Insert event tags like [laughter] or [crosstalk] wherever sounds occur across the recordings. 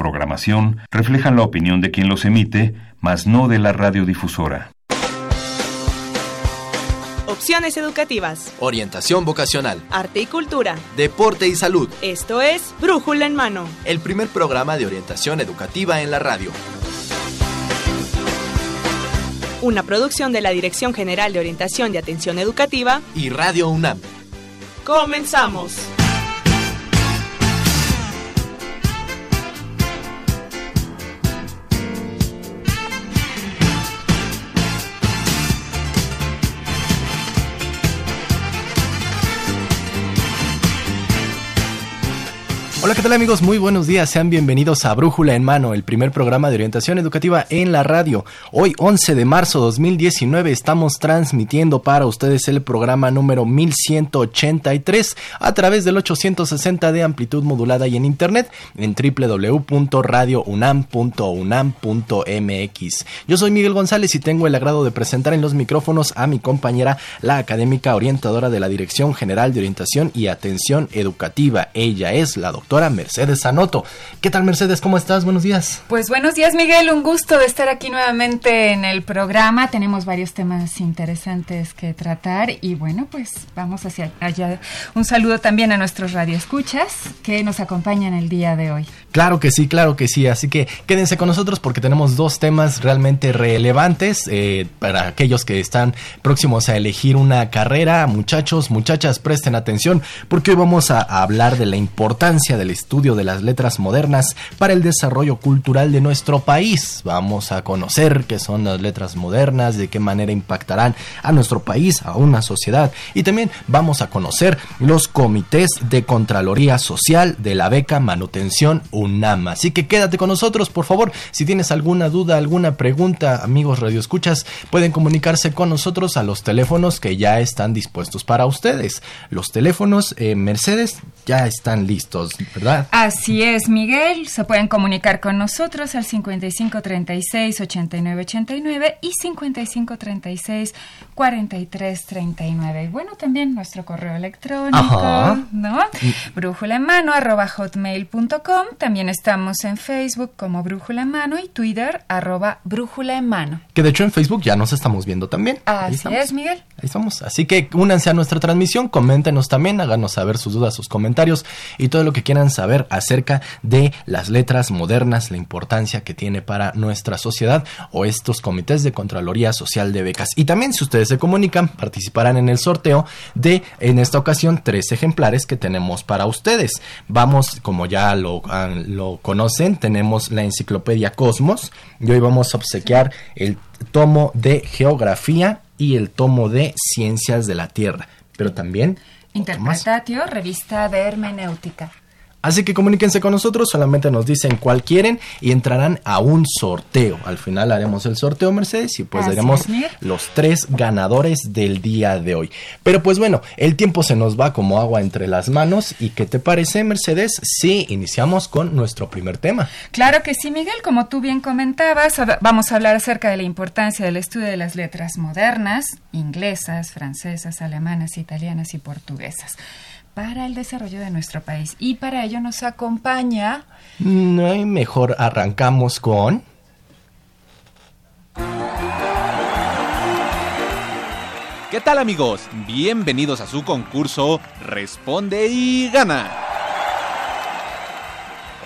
programación reflejan la opinión de quien los emite, mas no de la radiodifusora. Opciones educativas. Orientación vocacional. Arte y cultura. Deporte y salud. Esto es Brújula en Mano. El primer programa de orientación educativa en la radio. Una producción de la Dirección General de Orientación y Atención Educativa y Radio UNAM. Comenzamos. Hola, ¿qué tal amigos? Muy buenos días. Sean bienvenidos a Brújula en Mano, el primer programa de orientación educativa en la radio. Hoy, 11 de marzo de 2019, estamos transmitiendo para ustedes el programa número 1183 a través del 860 de amplitud modulada y en internet en www.radiounam.unam.mx. Yo soy Miguel González y tengo el agrado de presentar en los micrófonos a mi compañera, la académica orientadora de la Dirección General de Orientación y Atención Educativa. Ella es la doctora Mercedes Anoto. ¿Qué tal Mercedes? ¿Cómo estás? Buenos días. Pues buenos días Miguel, un gusto de estar aquí nuevamente en el programa. Tenemos varios temas interesantes que tratar y bueno, pues vamos hacia allá. Un saludo también a nuestros radioescuchas que nos acompañan el día de hoy. Claro que sí, claro que sí. Así que quédense con nosotros porque tenemos dos temas realmente relevantes eh, para aquellos que están próximos a elegir una carrera. Muchachos, muchachas, presten atención porque hoy vamos a, a hablar de la importancia del estudio de las letras modernas para el desarrollo cultural de nuestro país. Vamos a conocer qué son las letras modernas, de qué manera impactarán a nuestro país, a una sociedad y también vamos a conocer los comités de Contraloría Social de la beca Manutención UNAM. Así que quédate con nosotros, por favor. Si tienes alguna duda, alguna pregunta, amigos radioescuchas, pueden comunicarse con nosotros a los teléfonos que ya están dispuestos para ustedes. Los teléfonos eh, Mercedes ya están listos. Así es, Miguel. Se pueden comunicar con nosotros al 5536-8989 y 5536-4339. Y bueno, también nuestro correo electrónico, ¿no? Brújula en mano, arroba hotmail.com. También estamos en Facebook como Brújula en mano y Twitter, arroba Brújula en mano. Que de hecho en Facebook ya nos estamos viendo también. Así es, Miguel. Ahí estamos. Así que únanse a nuestra transmisión, coméntenos también, háganos saber sus dudas, sus comentarios y todo lo que quieran saber acerca de las letras modernas, la importancia que tiene para nuestra sociedad o estos comités de Contraloría Social de Becas. Y también si ustedes se comunican, participarán en el sorteo de, en esta ocasión, tres ejemplares que tenemos para ustedes. Vamos, como ya lo, conocen, tenemos la enciclopedia Cosmos y hoy vamos a obsequiar el tomo de Geografía y el tomo de Ciencias de la Tierra. Pero también... Interpretatio, revista de hermenéutica. Así que comuníquense con nosotros, solamente nos dicen cuál quieren y entrarán a un sorteo. Al final haremos el sorteo, Mercedes, y pues daremos los tres ganadores del día de hoy. Pero pues bueno, el tiempo se nos va como agua entre las manos. ¿Y qué te parece, Mercedes, si iniciamos con nuestro primer tema? Claro que sí, Miguel. Como tú bien comentabas, vamos a hablar acerca de la importancia del estudio de las letras modernas, inglesas, francesas, alemanas, italianas y portuguesas para el desarrollo de nuestro país. Y para ello nos acompaña... No hay mejor arrancamos con... ¿Qué tal amigos? Bienvenidos a su concurso Responde y gana.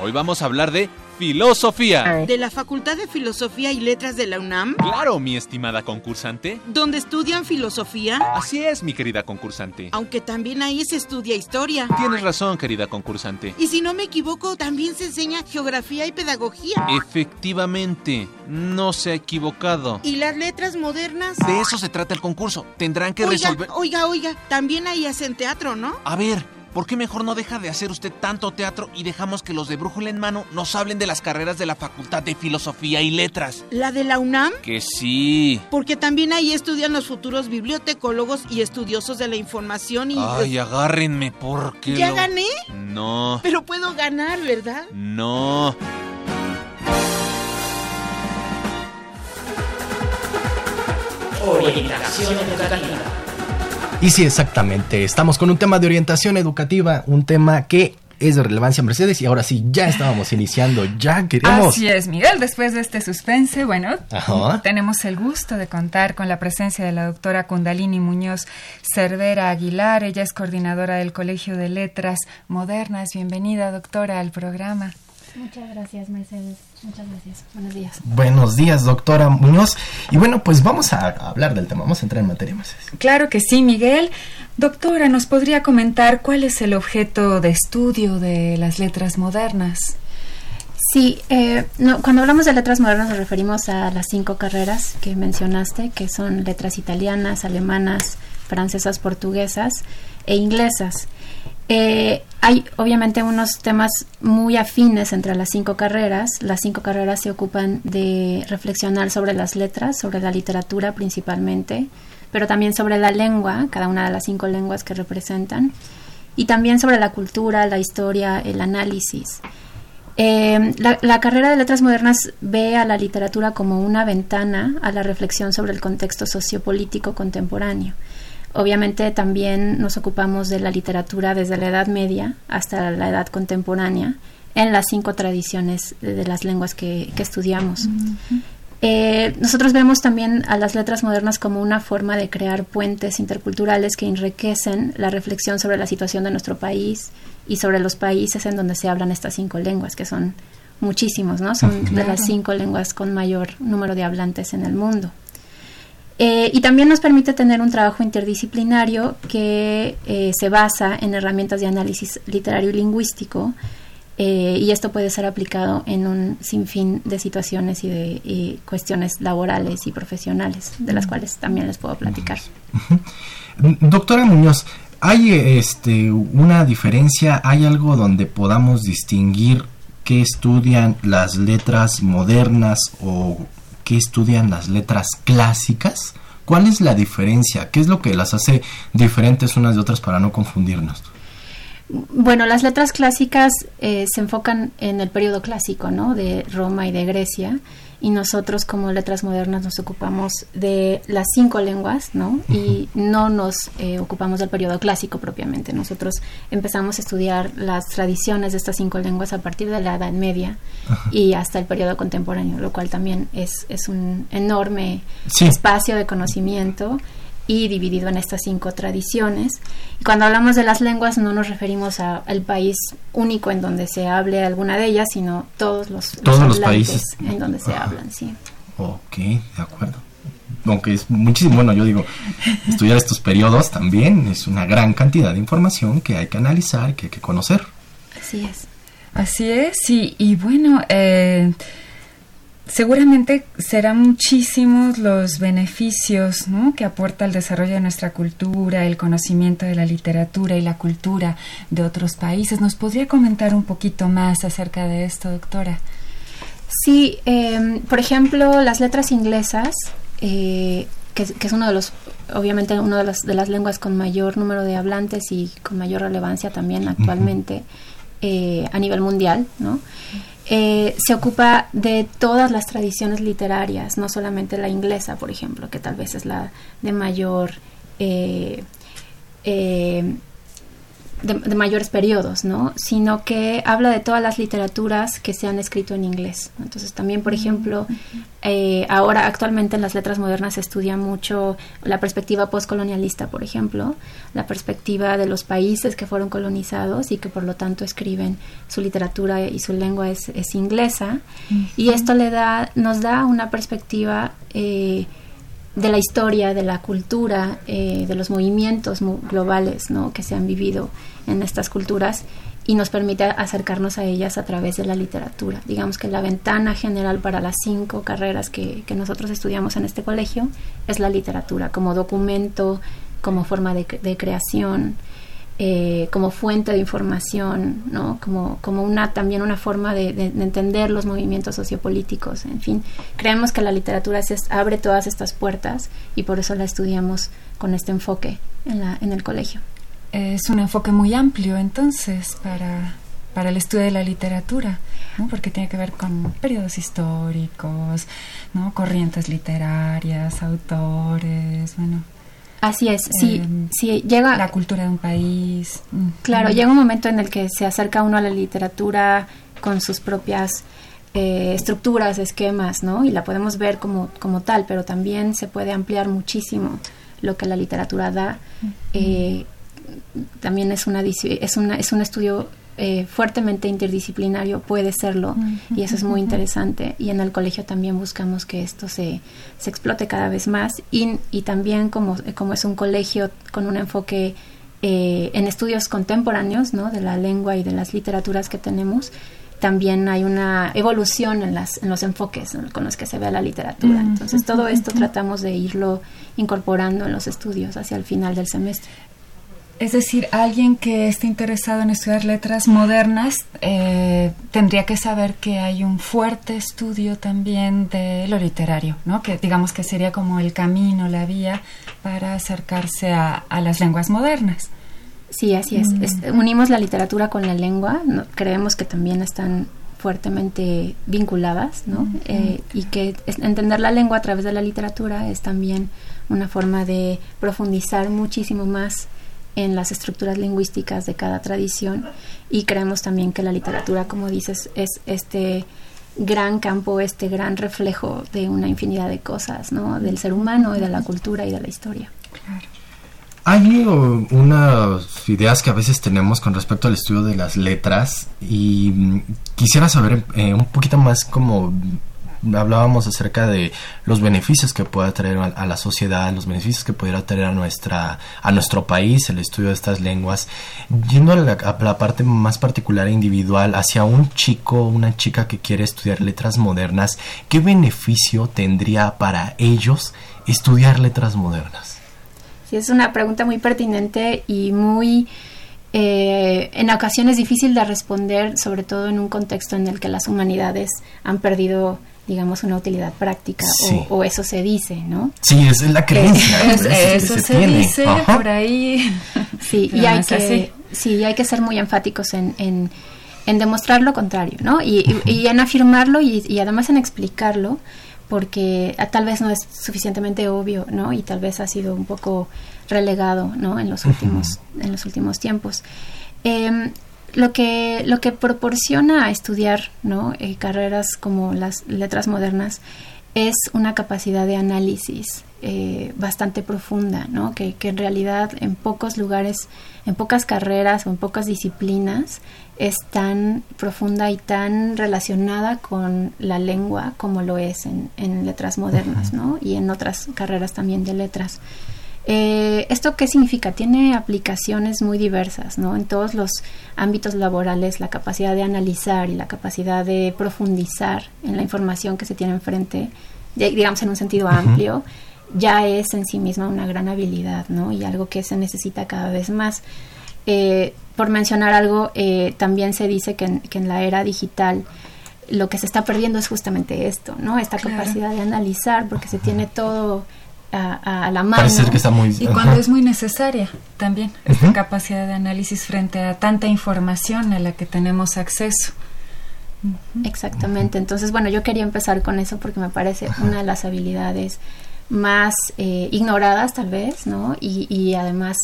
Hoy vamos a hablar de Filosofía. ¿De la Facultad de Filosofía y Letras de la UNAM? Claro, mi estimada concursante. ¿Dónde estudian filosofía? Así es, mi querida concursante. Aunque también ahí se estudia historia. Tienes razón, querida concursante. Y si no me equivoco, también se enseña geografía y pedagogía. Efectivamente, no se ha equivocado. ¿Y las letras modernas? De eso se trata el concurso. Tendrán que oiga, resolver. Oiga, oiga, también ahí hacen teatro, ¿no? A ver, ¿Por qué mejor no deja de hacer usted tanto teatro y dejamos que los de Brújula en Mano nos hablen de las carreras de la Facultad de Filosofía y Letras? ¿La de la UNAM? Que sí. Porque también ahí estudian los futuros bibliotecólogos y estudiosos de la información y... Ay, agárrenme porque... ¿Ya lo... gané? No. Pero puedo ganar, ¿verdad? No. Orientación educativa. Y sí, exactamente. Estamos con un tema de orientación educativa, un tema que es de relevancia Mercedes y ahora sí, ya estábamos iniciando, ya queremos... Así es, Miguel, después de este suspense, bueno, tenemos el gusto de contar con la presencia de la doctora Kundalini Muñoz Cervera Aguilar, ella es coordinadora del Colegio de Letras Modernas. Bienvenida, doctora, al programa. Muchas gracias, Mercedes. Muchas gracias. Buenos días. Buenos días, doctora Muñoz. Y bueno, pues vamos a hablar del tema, vamos a entrar en materia, Mercedes. Claro que sí, Miguel. Doctora, ¿nos podría comentar cuál es el objeto de estudio de las letras modernas? Sí, eh, no, cuando hablamos de letras modernas nos referimos a las cinco carreras que mencionaste, que son letras italianas, alemanas, francesas, portuguesas e inglesas. Eh, hay obviamente unos temas muy afines entre las cinco carreras. Las cinco carreras se ocupan de reflexionar sobre las letras, sobre la literatura principalmente, pero también sobre la lengua, cada una de las cinco lenguas que representan, y también sobre la cultura, la historia, el análisis. Eh, la, la, carrera de letras modernas ve a la literatura como una ventana a la reflexión sobre el contexto sociopolítico contemporáneo. Obviamente también nos ocupamos de la literatura desde la Edad Media hasta la Edad Contemporánea en las cinco tradiciones de, las lenguas que, estudiamos. Eh, nosotros vemos también a las letras modernas como una forma de crear puentes interculturales que enriquecen la reflexión sobre la situación de nuestro país y sobre los países en donde se hablan estas cinco lenguas, que son muchísimos, ¿no? Son de las cinco lenguas con mayor número de hablantes en el mundo. Eh, y también nos permite tener un trabajo interdisciplinario que eh, se basa en herramientas de análisis literario y lingüístico eh, y esto puede ser aplicado en un sinfín de situaciones y de cuestiones laborales y profesionales, de las cuales también les puedo platicar. Doctora Muñoz, ¿hay este, una diferencia, hay algo donde podamos distinguir qué estudian las letras modernas o que estudian las letras clásicas? ¿Cuál es la diferencia? ¿Qué es lo que las hace diferentes unas de otras para no confundirnos? Bueno, las letras clásicas eh, se enfocan en el periodo clásico, ¿no? De Roma y de Grecia y nosotros como letras modernas nos ocupamos de las cinco lenguas, ¿no? Y no nos eh, ocupamos del periodo clásico propiamente. Nosotros empezamos a estudiar las tradiciones de estas cinco lenguas a partir de la Edad Media y hasta el periodo contemporáneo, lo cual también es, es un enorme espacio de conocimiento y dividido en estas cinco tradiciones. Y cuando hablamos de las lenguas no nos referimos al país único en donde se hable alguna de ellas, sino todos los, todos los, países en donde se hablan, sí. Ok, de acuerdo. Aunque es muchísimo, bueno, yo digo, estudiar estos periodos también es una gran cantidad de información que hay que analizar, que hay que conocer. Así es. Así es, sí, y bueno, eh, seguramente serán muchísimos los beneficios que aporta el desarrollo de nuestra cultura, el conocimiento de la literatura y la cultura de otros países. ¿Nos podría comentar un poquito más acerca de esto, doctora? Sí, em, por ejemplo, las letras inglesas, eh, que, es uno de los, obviamente, una de las, de las lenguas con mayor número de hablantes y con mayor relevancia también actualmente eh, a nivel mundial, ¿no? Eh, se ocupa de todas las tradiciones literarias, no solamente la inglesa, por ejemplo, que tal vez es la de mayor eh, eh, de, mayores periodos, ¿no? Sino que habla de todas las literaturas que se han escrito en inglés. Entonces también, por ejemplo, eh, ahora actualmente en las letras modernas se estudia mucho la perspectiva postcolonialista, por ejemplo, la perspectiva de los países que fueron colonizados y que por lo tanto escriben su literatura y su lengua es, inglesa. Y esto le da, nos da una perspectiva eh, de la historia, de la cultura, eh, de los movimientos globales ¿no? que se han vivido en estas culturas y nos permite acercarnos a ellas a través de la literatura. Digamos que la ventana general para las cinco carreras que, que nosotros estudiamos en este colegio es la literatura, como documento, como forma de, creación, eh, como fuente de información, ¿no? como, como una, también una forma de, entender los movimientos sociopolíticos. En fin, creemos que la literatura se abre todas estas puertas y por eso la estudiamos con este enfoque en, la, en el colegio. Es un enfoque muy amplio entonces para, para el estudio de la literatura, ¿no? porque tiene que ver con periodos históricos, ¿no? corrientes literarias, autores, bueno, Así es, sí, Em, sí, llega... la cultura de un país. Mm. Claro, llega un momento en el que se acerca uno a la literatura con sus propias eh, estructuras, esquemas, ¿no? Y la podemos ver como, como tal, pero también se puede ampliar muchísimo lo que la literatura da. Eh, también es, una, es, una, es un estudio eh, fuertemente interdisciplinario, puede serlo, y eso es muy interesante. Y en el colegio también buscamos que esto se, se explote cada vez más. Y, y también como, como es un colegio con un enfoque eh, en estudios contemporáneos, ¿no? De la lengua y de las literaturas que tenemos, también hay una evolución en, las, en los enfoques con los que se ve la literatura. Mm, Entonces, todo esto tratamos de irlo incorporando en los estudios hacia el final del semestre. Es decir, alguien que esté interesado en estudiar letras modernas eh, tendría que saber que hay un fuerte estudio también de lo literario, ¿no? Que digamos que sería como el camino, la vía para acercarse a, a las lenguas modernas. Sí, así es. Mm. Es- unimos la literatura con la lengua. no- creemos que también están fuertemente vinculadas, ¿no? Eh, y que es- entender la lengua a través de la literatura es también una forma de profundizar muchísimo más en las estructuras lingüísticas de cada tradición y creemos también que la literatura, como dices, es este gran campo, este gran reflejo de una infinidad de cosas, ¿no? Del ser humano y de la cultura y de la historia. Hay uh, unas ideas que a veces tenemos con respecto al estudio de las letras y mm, quisiera saber eh, un poquito más como hablábamos acerca de los beneficios que pueda traer a, la sociedad, los beneficios que pudiera traer a nuestra a nuestro país el estudio de estas lenguas, yendo a la, a la parte más particular e individual hacia un chico, una chica que quiere estudiar letras modernas, ¿qué beneficio tendría para ellos estudiar letras modernas? Sí, es una pregunta muy pertinente y muy, eh, en ocasiones difícil de responder, sobre todo en un contexto en el que las humanidades han perdido, digamos, una utilidad práctica, o- Sí. o, eso se dice, ¿no? Sí, esa es la creencia. Es- ¿no? que eso se, tiene. dice Ajá. por ahí. [laughs] Sí, y hay que, así. sí, y hay que ser muy enfáticos en, en, en demostrar lo contrario, ¿no? Y, y- y en afirmarlo y, y además en explicarlo, porque ah, tal vez no es suficientemente obvio, ¿no? Y tal vez ha sido un poco relegado, ¿no? En los últimos, en los últimos tiempos. Em, lo que lo que proporciona a estudiar, ¿no? Eh, carreras como las letras modernas es una capacidad de análisis eh, bastante profunda, ¿no? Que, que en realidad en pocos lugares, en pocas carreras o en pocas disciplinas es tan profunda y tan relacionada con la lengua como lo es en, en letras modernas, ¿no? Y en otras carreras también de letras. Eh, ¿Esto qué significa? Tiene aplicaciones muy diversas, ¿no? En todos los ámbitos laborales, la capacidad de analizar y la capacidad de profundizar en la información que se tiene enfrente, de- digamos en un sentido amplio, ya es en sí misma una gran habilidad, ¿no? Y algo que se necesita cada vez más. Eh, por mencionar algo, eh, también se dice que en, que en la era digital lo que se está perdiendo es justamente esto, ¿no? Esta Claro. capacidad de analizar, porque se tiene todo a, a- la mano. Que está muy... Y ajá. cuando es muy necesaria también esta capacidad de análisis frente a tanta información a la que tenemos acceso. Exactamente. Entonces, bueno, yo quería empezar con eso porque me parece una de las habilidades más eh, ignoradas, tal vez, ¿no? Y, y además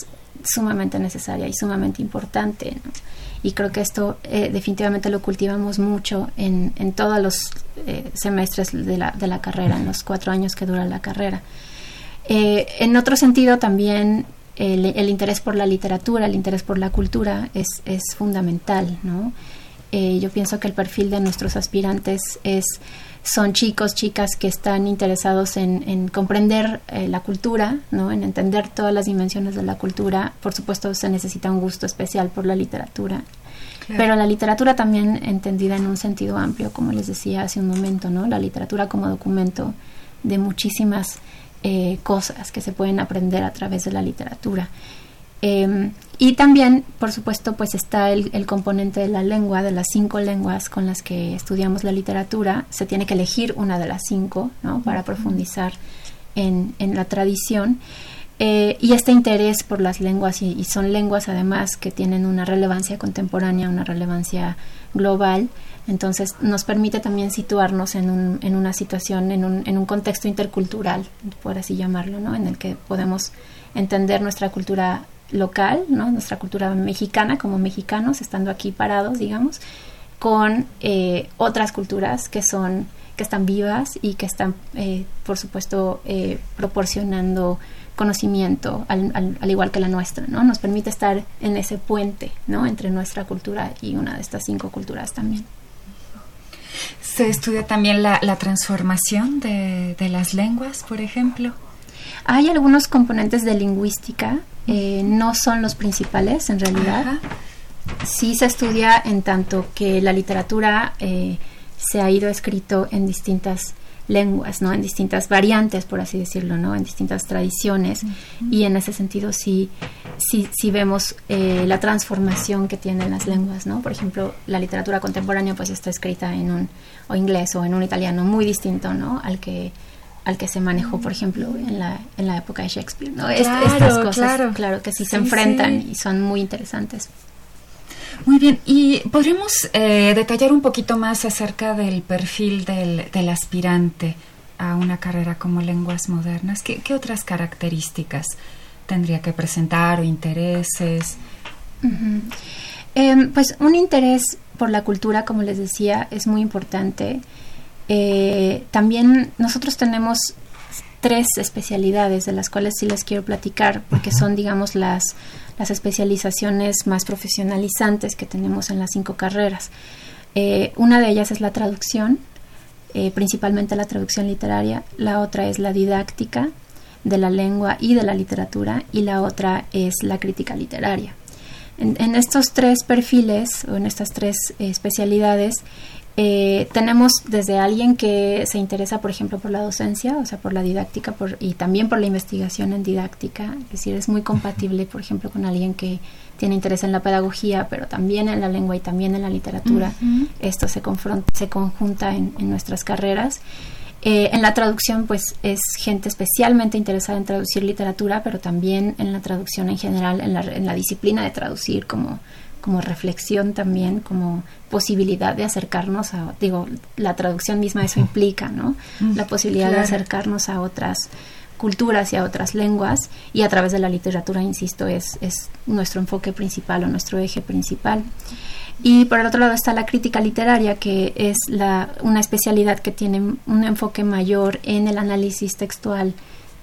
sumamente necesaria y sumamente importante, ¿no? Y creo que esto eh, definitivamente lo cultivamos mucho en, en todos los eh, semestres de la, de la carrera, en los cuatro años que dura la carrera. Eh, en otro sentido, también el, el interés por la literatura, el interés por la cultura es, es fundamental, ¿no? Eh, yo pienso que el perfil de nuestros aspirantes es son chicos, chicas que están interesados en, en comprender eh, la cultura, ¿no? en entender todas las dimensiones de la cultura. Por supuesto, se necesita un gusto especial por la literatura. Pero la literatura también entendida en un sentido amplio, como les decía hace un momento, ¿no? La literatura como documento de muchísimas eh, cosas que se pueden aprender a través de la literatura. Eh, y también, por supuesto, pues está el, el, componente de la lengua, de las cinco lenguas con las que estudiamos la literatura. Se tiene que elegir una de las cinco, ¿no? Para profundizar en, en la tradición. Eh, y este interés por las lenguas, y, y, son lenguas además que tienen una relevancia contemporánea, una relevancia global, entonces nos permite también situarnos en, un, en una situación, en un, en un contexto intercultural, por así llamarlo, ¿no? en el que podemos entender nuestra cultura local, ¿no? nuestra cultura mexicana como mexicanos, estando aquí parados, digamos, con eh, otras culturas que son que están vivas y que están, eh, por supuesto, eh, proporcionando conocimiento al, al, igual que la nuestra, ¿no? Nos permite estar en ese puente, ¿no? Entre nuestra cultura y una de estas cinco culturas también. Se estudia también la, la transformación de, de, las lenguas, por ejemplo. Hay algunos componentes de lingüística, eh, no son los principales en realidad. Ajá. Sí se estudia en tanto que la literatura eh, se ha ido escrito en distintas lenguas, ¿no? En distintas variantes, por así decirlo, ¿no? En distintas tradiciones. Uh -huh. Y en ese sentido sí, sí, sí vemos eh, la transformación que tienen las lenguas, ¿no? Por ejemplo, la literatura contemporánea pues está escrita en un o inglés o en un italiano muy distinto, ¿no? Al que al que se manejó, por ejemplo, en la, en la época de Shakespeare, ¿no? Claro, Estas cosas, claro. claro que sí, Sí, se enfrentan sí. y son muy interesantes. Muy bien, y podríamos eh, detallar un poquito más acerca del perfil del, del, aspirante a una carrera como lenguas modernas. ¿Qué, qué otras características tendría que presentar o intereses? Uh -huh. eh, pues un interés por la cultura, como les decía, es muy importante. Eh, también nosotros tenemos tres especialidades de las cuales sí les quiero platicar porque uh -huh. son digamos las las especializaciones más profesionalizantes que tenemos en las cinco carreras. Eh, una de ellas es la traducción, eh, principalmente la traducción literaria, la otra es la didáctica de la lengua y de la literatura y la otra es la crítica literaria. En, en estos tres perfiles o en estas tres eh, especialidades eh, tenemos desde alguien que se interesa, por ejemplo, por la docencia, o sea, por la didáctica por, y también por la investigación en didáctica, es decir, es muy compatible, por ejemplo, con alguien que tiene interés en la pedagogía, pero también en la lengua y también en la literatura. Uh -huh. Esto se, confronta, se conjunta en, en nuestras carreras. Eh, en la traducción, pues es gente especialmente interesada en traducir literatura, pero también en la traducción en general, en la, en la disciplina de traducir como como reflexión también, como posibilidad de acercarnos a, digo, la traducción misma eso implica, ¿no? La posibilidad claro. de acercarnos a otras culturas y a otras lenguas y a través de la literatura, insisto, es, es nuestro enfoque principal o nuestro eje principal. Y por el otro lado está la crítica literaria, que es la, una especialidad que tiene un enfoque mayor en el análisis textual,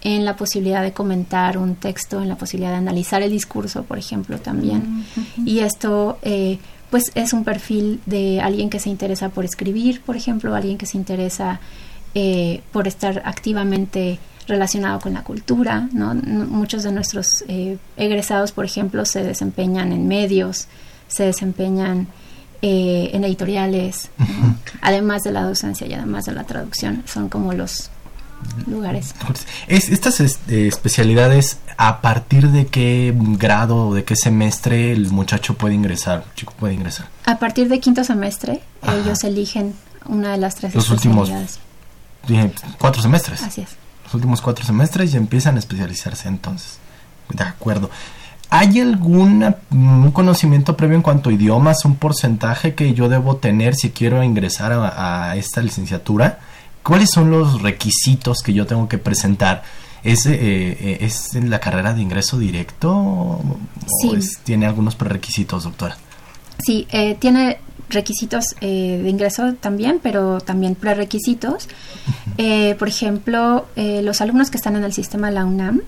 en la posibilidad de comentar un texto, en la posibilidad de analizar el discurso, por ejemplo, también. Uh -huh. Y esto, eh, pues, es un perfil de alguien que se interesa por escribir, por ejemplo, alguien que se interesa eh, por estar activamente relacionado con la cultura, ¿no? Muchos de nuestros eh, egresados, por ejemplo, se desempeñan en medios, se desempeñan eh, en editoriales, uh -huh. ¿no? además de la docencia y además de la traducción, son como los lugares. Es, estas es, eh, especialidades, ¿a partir de qué grado o de qué semestre el muchacho puede ingresar, el chico puede ingresar? A partir de quinto semestre, Ajá. ellos eligen una de las tres Los últimos cuatro semestres. Así es. Los últimos cuatro semestres y empiezan a especializarse entonces. De acuerdo. ¿Hay algún un conocimiento previo en cuanto a idiomas, un porcentaje que yo debo tener si quiero ingresar a, a esta licenciatura? ¿Cuáles son los requisitos que yo tengo que presentar? ¿Es, eh, ¿es en la carrera de ingreso directo o sí. es, tiene algunos prerequisitos, doctora? Sí, eh, tiene requisitos eh, de ingreso también, pero también prerequisitos. Eh, por ejemplo, eh, los alumnos que están en el sistema la UNAM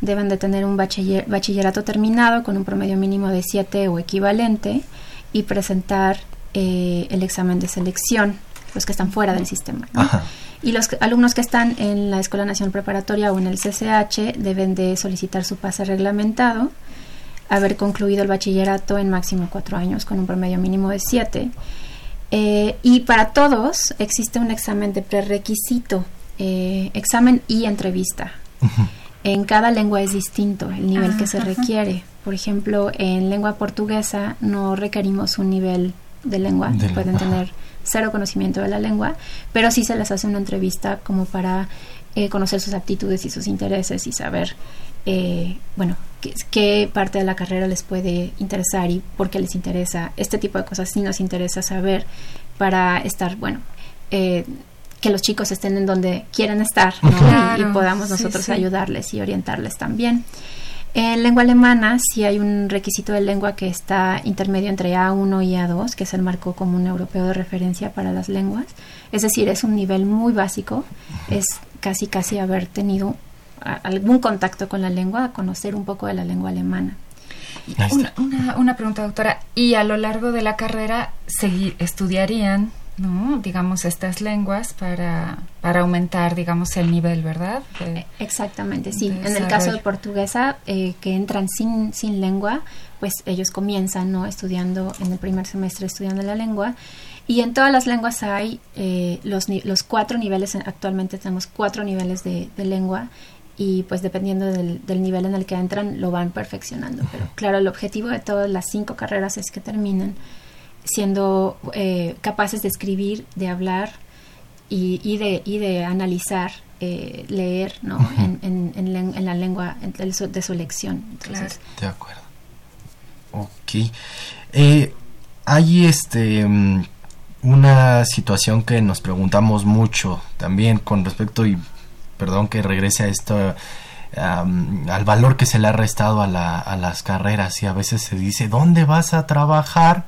deben de tener un bachiller, bachillerato terminado con un promedio mínimo de 7 o equivalente y presentar el examen de selección los que están fuera del sistema. ¿no? Y los alumnos que están en la Escuela Nacional Preparatoria o en el CCH deben de solicitar su pase reglamentado, haber concluido el bachillerato en máximo cuatro años con un promedio mínimo de siete. Eh, y para todos existe un examen de prerequisito, eh, examen y entrevista. Uh -huh. En cada lengua es distinto el nivel ah, que se ajá. requiere. Por ejemplo, en lengua portuguesa no requerimos un nivel de lengua, de pueden lengua. tener cero conocimiento de la lengua, pero sí se les hace una entrevista como para eh, conocer sus aptitudes y sus intereses y saber, eh, bueno, qué, qué, parte de la carrera les puede interesar y por qué les interesa. Este tipo de cosas sí nos interesa saber para estar, bueno, eh, que los chicos estén en donde quieren estar ¿no? Claro, y, podamos sí, nosotros sí. ayudarles y orientarles también. En lengua alemana sí hay un requisito de lengua que está intermedio entre A1 y A2, que es el marco común europeo de referencia para las lenguas. Es decir, es un nivel muy básico, es casi casi haber tenido a- algún contacto con la lengua, conocer un poco de la lengua alemana. Una, una, una pregunta, doctora. ¿Y a lo largo de la carrera estudiarían, ¿no? digamos, estas lenguas para, para aumentar, digamos, el nivel, ¿verdad? De- Exactamente, sí. de En el caso de portuguesa, eh, que entran sin, sin lengua, pues ellos comienzan ¿no? estudiando en el primer semestre estudiando la lengua. Y en todas las lenguas hay eh, los, cuatro niveles, actualmente tenemos cuatro niveles de, de lengua y pues dependiendo del, del nivel en el que entran lo van perfeccionando. Pero claro, el objetivo de todas las cinco carreras es que terminen siendo eh, capaces de escribir, de hablar y, y de, y de analizar, eh, leer ¿no? en, en, en len- en la lengua en- de su, de su elección. Entonces, De acuerdo. Ok. Eh, hay este mm, una situación que nos preguntamos mucho también con respecto y perdón que regrese a esto al valor que se le ha restado a, la- a las carreras y a veces se dice ¿dónde vas a trabajar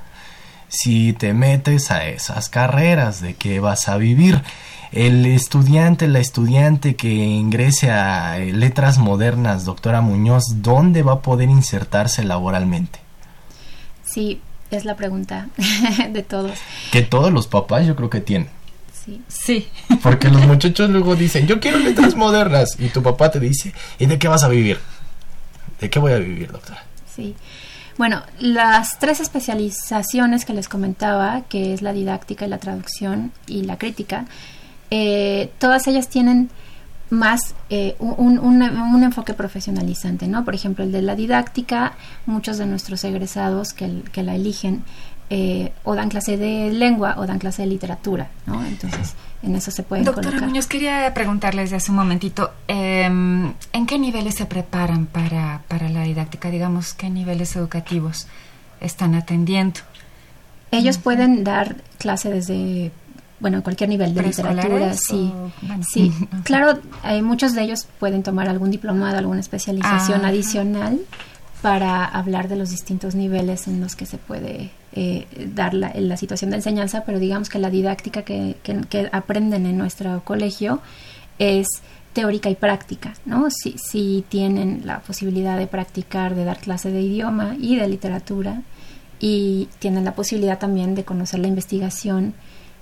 si te metes a esas carreras? ¿De qué vas a vivir? El estudiante, la estudiante que ingrese a eh, letras modernas, doctora Muñoz, ¿dónde va a poder insertarse laboralmente? sí, es la pregunta [laughs] de todos. Que todos los papás yo creo que tienen. Sí. Sí. Porque los muchachos luego dicen, yo quiero letras modernas. Y tu papá te dice, ¿y de qué vas a vivir? ¿De qué voy a vivir, doctora? Sí. Bueno, las tres especializaciones que les comentaba, que es la didáctica y la traducción y la crítica, eh, todas ellas tienen más eh, un, un- un enfoque profesionalizante, ¿no? Por ejemplo, el de la didáctica, muchos de nuestros egresados que, el- que la eligen eh, o dan clase de lengua o dan clase de literatura, ¿no? Entonces, en eso se pueden Doctora colocar. Muñoz, quería preguntarles de hace un momentito, em, ¿en qué niveles se preparan para, para la didáctica? Digamos, ¿qué niveles educativos están atendiendo? Ellos pueden dar clase desde, bueno, cualquier nivel de literatura, ¿Preescolares sí. o- bueno, Sí, [laughs] claro, hay muchos de ellos pueden tomar algún diplomado, alguna especialización adicional para hablar de los distintos niveles en los que se puede eh, dar la, la situación de enseñanza, pero digamos que la didáctica que, que- aprenden en nuestro colegio es teórica y práctica, ¿no? Si, si tienen la posibilidad de practicar, de dar clase de idioma y de literatura, y tienen la posibilidad también de conocer la investigación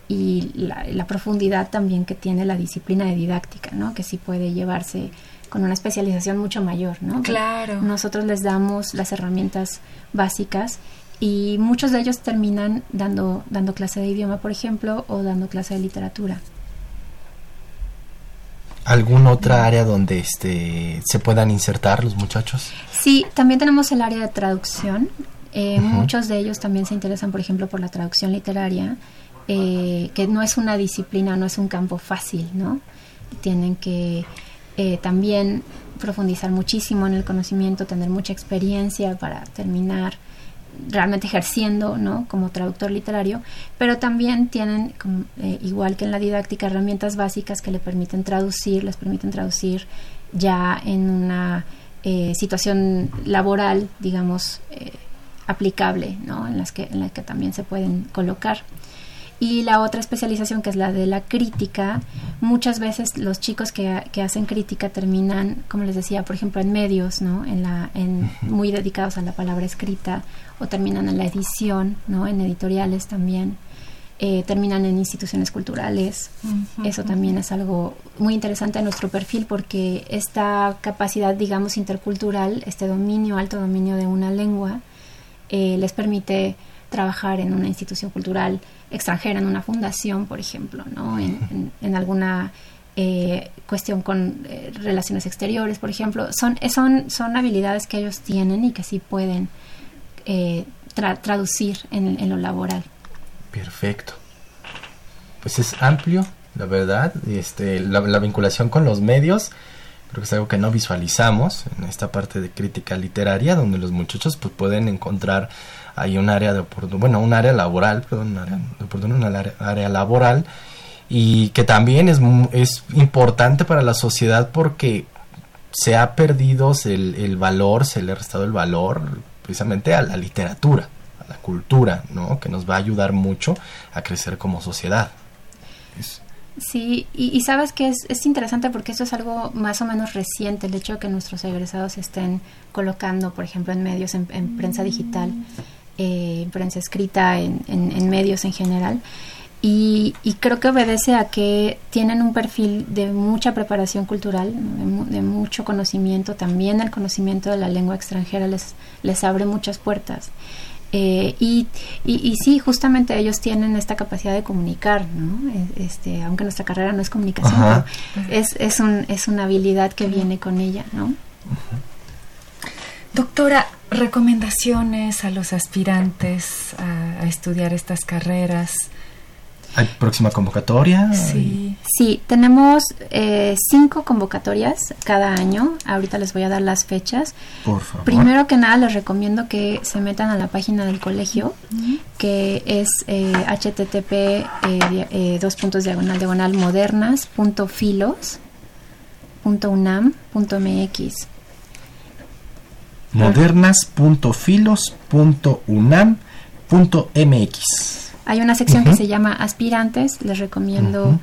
y la, la profundidad también que tiene la disciplina de didáctica, ¿no? Que sí puede llevarse con una especialización mucho mayor, ¿no? Claro. Nosotros les damos las herramientas básicas y muchos de ellos terminan dando, dando clase de idioma, por ejemplo, o dando clase de literatura. ¿Alguna otra área donde este se puedan insertar los muchachos? Sí, también tenemos el área de traducción. Eh. Muchos de ellos también se interesan, por ejemplo, por la traducción literaria, eh, que no es una disciplina, no es un campo fácil, ¿no? Tienen que eh, también profundizar muchísimo en el conocimiento, tener mucha experiencia para terminar realmente ejerciendo, ¿no? Como traductor literario, pero también tienen, eh, igual que en la didáctica, herramientas básicas que le permiten traducir, les permiten traducir ya en una eh, situación laboral, digamos, eh, aplicable, ¿no? En las que, en la que también se pueden colocar. Y la otra especialización, que es la de la crítica, muchas veces los chicos que, que hacen crítica terminan, como les decía, por ejemplo, en medios, ¿no? En la, en, muy dedicados a la palabra escrita, o terminan en la edición, ¿no? En editoriales también. Eh, terminan en instituciones culturales. Eso también es algo muy interesante en nuestro perfil porque esta capacidad, digamos, intercultural, este dominio, alto dominio de una lengua, eh, les permite trabajar en una institución cultural extranjera, en una fundación, por ejemplo, ¿no? en, alguna eh, cuestión con eh, relaciones exteriores, por ejemplo. Son, eh, son, son habilidades que ellos tienen y que sí pueden eh, tra- traducir en, lo laboral. Perfecto. Pues es amplio, la verdad. Este, la vinculación con los medios, creo que es algo que no visualizamos en esta parte de crítica literaria, donde los muchachos pues, pueden encontrar ahí un área de oportunidad, bueno, un área laboral, perdón, un área laboral. y que también es, es importante para la sociedad porque se ha perdido el, el valor, se le ha restado el valor precisamente a la literatura, a la cultura, ¿no? Que nos va a ayudar mucho a crecer como sociedad. Sí, y, sabes que es, es, interesante porque esto es algo más o menos reciente, el hecho de que nuestros egresados estén colocando, por ejemplo, en medios, en, prensa digital, eh, en prensa escrita, en, en, medios en general. Y, y, creo que obedece a que tienen un perfil de mucha preparación cultural, de, mucho conocimiento, también el conocimiento de la lengua extranjera les, les abre muchas puertas. Eh, y, y, sí, justamente ellos tienen esta capacidad de comunicar, ¿no? Este, aunque nuestra carrera no es comunicación, es, es, un, es una habilidad que viene con ella, ¿no? Doctora, recomendaciones a los aspirantes a estudiar estas carreras. ¿Hay próxima convocatoria? Sí. Sí, tenemos eh, cinco convocatorias cada año. Ahorita les voy a dar las fechas. Por favor. Primero que nada, les recomiendo que se metan a la página del colegio, que es eh, http eh, eh, dos puntos diagonal diagonal modernas punto filos punto unam punto mx modernas.filos.unam.mx hay una sección que se llama aspirantes, les recomiendo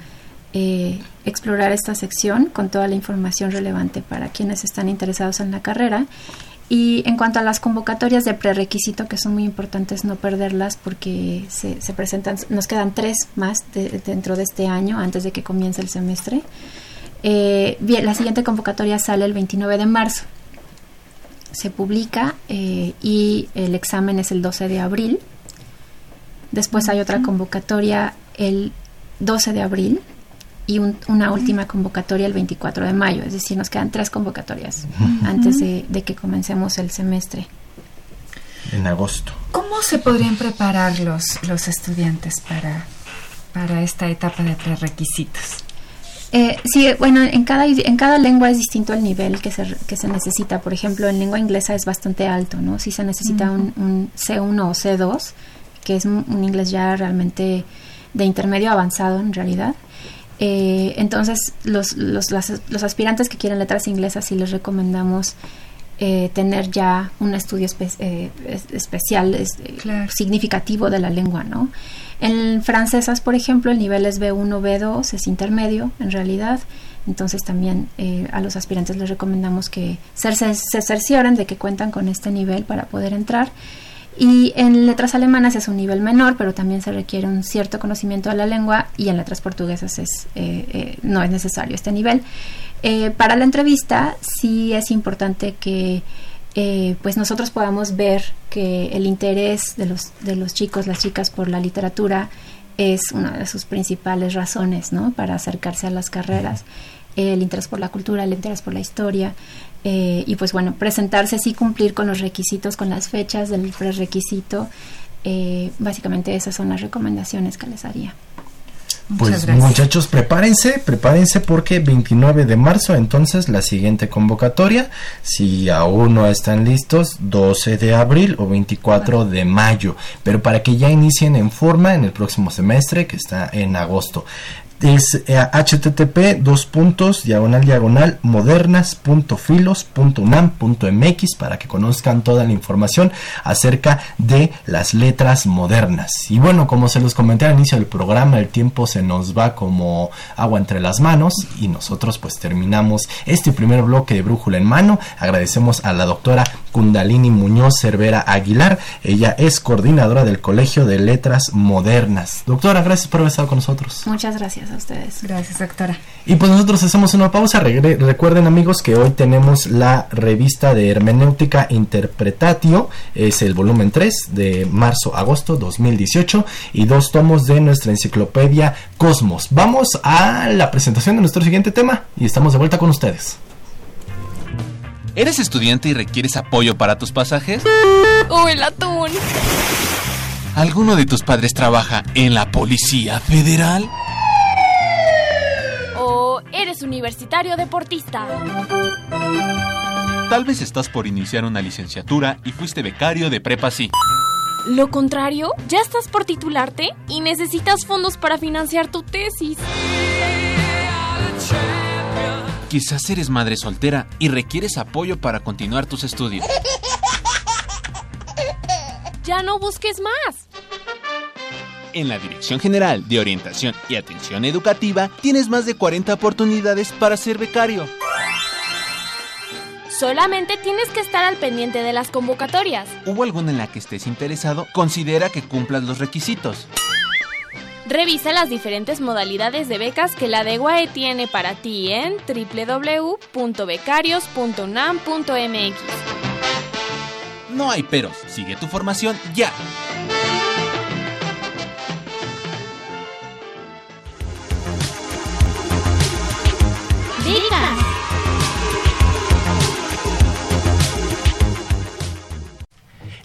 eh, explorar esta sección con toda la información relevante para quienes están interesados en la carrera. Y en cuanto a las convocatorias de prerequisito, que son muy importantes no perderlas porque se, presentan, nos quedan tres más dentro de este año antes de que comience el semestre. Eh, bien, la siguiente convocatoria sale el 29 de marzo. Se publica eh, y el examen es el 12 de abril. Después hay otra convocatoria el 12 de abril y una última convocatoria el 24 de mayo. Es decir, nos quedan tres convocatorias antes de, que comencemos el semestre. En agosto. ¿Cómo se podrían preparar los, los estudiantes para, para esta etapa de prerequisitos? Eh, sí, bueno, en cada, en cada lengua es distinto el nivel que se, que se necesita. Por ejemplo, en lengua inglesa es bastante alto, ¿no? Si se necesita un, un, C1 o C2, que es un inglés ya realmente de intermedio avanzado en realidad. Eh, entonces, los, los, los, aspirantes que quieren letras inglesas sí les recomendamos eh, tener ya un estudio eh, especial, significativo de la lengua, ¿no? En francesas, por ejemplo, el nivel es B1, B2, es intermedio en realidad. Entonces también a los aspirantes les recomendamos que se, se cercioren de que cuentan con este nivel para poder entrar. Y en letras alemanas es un nivel menor, pero también se requiere un cierto conocimiento de la lengua y en letras portuguesas es, eh, eh, no es necesario este nivel. Eh, para la entrevista sí es importante que pues nosotros podamos ver que el interés de los, de los chicos, las chicas por la literatura es una de sus principales razones ¿no? para acercarse a las carreras. El interés por la cultura, el interés por la historia, eh, y pues bueno, presentarse sí cumplir con los requisitos, con las fechas del prerequisito. Eh, básicamente esas son las recomendaciones que les haría. Pues muchachos, prepárense, prepárense porque 29 de marzo entonces la siguiente convocatoria, si aún no están listos, 12 de abril o 24 de mayo, pero para que ya inicien en forma en el próximo semestre que está en agosto es http eh, dos puntos diagonal diagonal modernas.filos.unam.mx para que conozcan toda la información acerca de las letras modernas. Y bueno, como se los comenté al inicio del programa, el tiempo se nos va como agua entre las manos y nosotros pues terminamos este primer bloque de Brújula en mano. Agradecemos a la doctora Kundalini Muñoz Cervera Aguilar. Ella es coordinadora del Colegio de Letras Modernas. Doctora, gracias por haber estado con nosotros. Muchas gracias a ustedes. Gracias, doctora. Y pues nosotros hacemos una pausa. recuerden, amigos, que hoy tenemos la revista de Hermenéutica Interpretatio. Es el volumen 3 de marzo-agosto 2018 y dos tomos de nuestra enciclopedia Cosmos. Vamos a la presentación de nuestro siguiente tema y estamos de vuelta con ustedes. ¿Eres estudiante y requieres apoyo para tus pasajes? ¡Uy, el atún! ¿Alguno de tus padres trabaja en la Policía Federal? ¿O eres universitario deportista? Tal vez estás por iniciar una licenciatura y fuiste becario de prepa sí. Lo contrario, ya estás por titularte y necesitas fondos para financiar tu tesis. Quizás eres madre soltera y requieres apoyo para continuar tus estudios. Ya no busques más. En la Dirección General de Orientación y Atención Educativa tienes más de 40 oportunidades para ser becario. Solamente tienes que estar al pendiente de las convocatorias. ¿Hubo alguna en la que estés interesado? Considera que cumplas los requisitos. Revisa las diferentes modalidades de becas que la DEGUAE tiene para ti en www.becarios.unam.mx. No hay peros, sigue tu formación ya. Becas.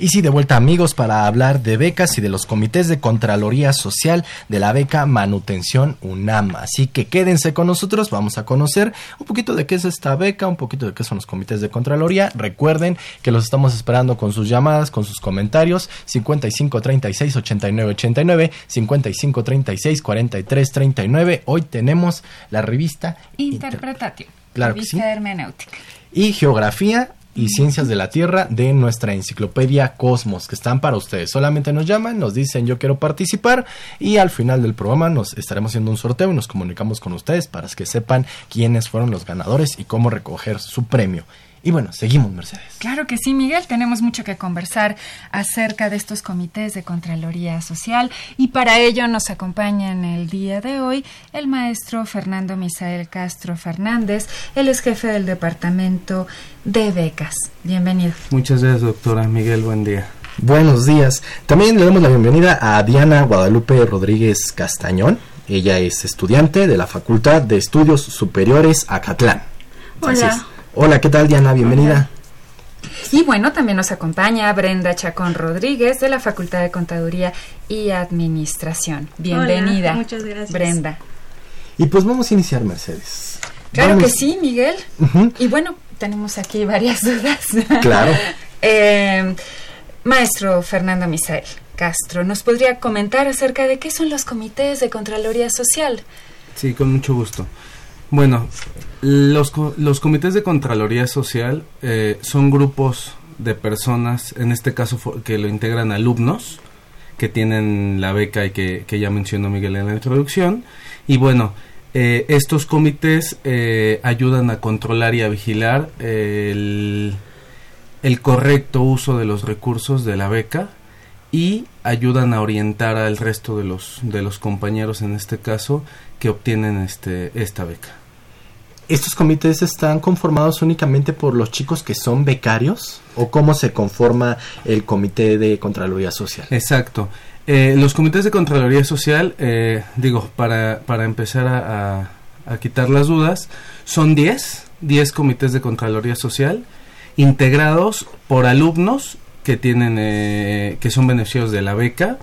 Y sí, de vuelta amigos para hablar de becas y de los comités de Contraloría Social de la beca Manutención UNAM. Así que quédense con nosotros, vamos a conocer un poquito de qué es esta beca, un poquito de qué son los comités de Contraloría. Recuerden que los estamos esperando con sus llamadas, con sus comentarios, 55 36 89 89, 55 36 43 39. Hoy tenemos la revista Interpretatio. Claro que revista sí. hermenéutica. y Geografía y Ciencias de la Tierra de nuestra enciclopedia Cosmos, que están para ustedes. Solamente nos llaman, nos dicen yo quiero participar y al final del programa nos estaremos haciendo un sorteo y nos comunicamos con ustedes para que sepan quiénes fueron los ganadores y cómo recoger su premio. Y bueno, seguimos, Mercedes. Claro que sí, Miguel. Tenemos mucho que conversar acerca de estos comités de Contraloría Social y para ello nos acompaña en el día de hoy el maestro Fernando Misael Castro Fernández. Él es jefe del Departamento de Becas. Bienvenido. Muchas gracias, doctora Miguel. Buen día. Buenos días. También le damos la bienvenida a Diana Guadalupe Rodríguez Castañón. Ella es estudiante de la Facultad de Estudios Superiores Acatlán. Hola. Hola, ¿qué tal Diana? Bienvenida. Y bueno, también nos acompaña Brenda Chacón Rodríguez de la Facultad de Contaduría y Administración. Bienvenida. Hola, muchas gracias. Brenda. Y pues vamos a iniciar, Mercedes. Claro Vamos- que sí, Miguel. Y bueno, tenemos aquí varias [laughs] dudas. Claro. Eh, maestro Fernando Misael Castro, ¿nos podría comentar acerca de qué son los comités de Contraloría Social? Sí, con mucho gusto. Bueno, los, los comités de Contraloría Social eh, son grupos de personas, en este caso que lo integran alumnos, que tienen la beca y que, que ya mencionó Miguel en la introducción. Y bueno, eh, estos comités eh, ayudan a controlar y a vigilar el, el correcto uso de los recursos de la beca y ayudan a orientar al resto de los de los compañeros en este caso que obtienen este esta beca. ¿Estos comités están conformados únicamente por los chicos que son becarios? ¿O cómo se conforma el comité de Contraloría Social? Exacto. Eh, los comités de Contraloría Social, eh, digo, para, para empezar a, a- quitar las dudas, son 10, 10 comités de Contraloría Social integrados por alumnos que tienen, eh, que son beneficiarios de la beca.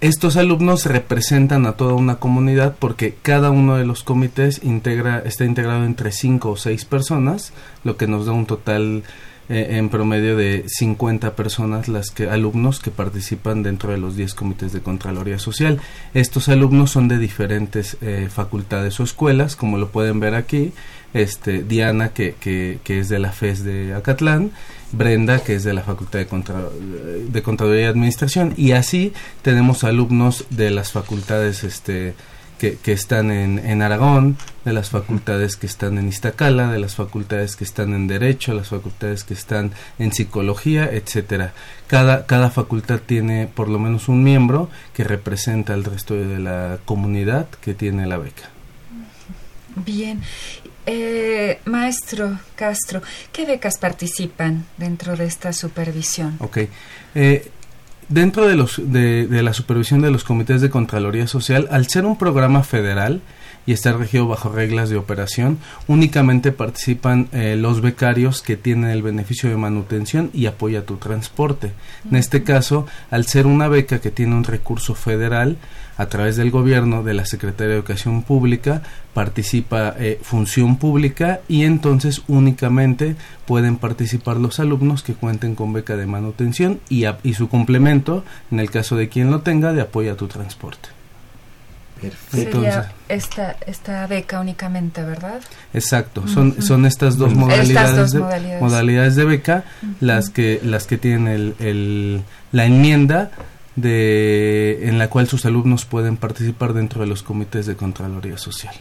Estos alumnos representan a toda una comunidad porque cada uno de los comités integra, está integrado entre 5 o 6 personas, lo que nos da un total eh, en promedio de 50 personas las que alumnos que participan dentro de los 10 comités de Contraloría Social. Estos alumnos son de diferentes eh, facultades o escuelas, como lo pueden ver aquí. Este Diana que, que, que es de la FES de Acatlán, Brenda que es de la Facultad de, Contra- de Contaduría y Administración y así tenemos alumnos de las facultades este que, que están en, en Aragón, de las facultades que están en Iztacala, de las facultades que están en Derecho, las facultades que están en Psicología, etcétera. Cada, cada facultad tiene por lo menos un miembro que representa al resto de la comunidad que tiene la beca. Bien. Eh, maestro Castro, ¿qué becas participan dentro de esta supervisión? Ok. Eh, dentro de, los, de, de la supervisión de los comités de Contraloría Social, al ser un programa federal y estar regido bajo reglas de operación, únicamente participan eh, los becarios que tienen el beneficio de manutención y apoyo a tu transporte. En este caso, al ser una beca que tiene un recurso federal, a través del gobierno, de la Secretaría de Educación Pública, participa eh, Función Pública y entonces únicamente pueden participar los alumnos que cuenten con beca de manutención y, y su complemento, en el caso de quien lo tenga, de apoyo a tu transporte. Perfecto. Sería esta, esta beca únicamente, ¿verdad? Exacto, son, son estas dos, modalidades, de, modalidades. de beca las que las que tienen el, el, la enmienda de en la cual sus alumnos pueden participar dentro de los comités de Contraloría Social.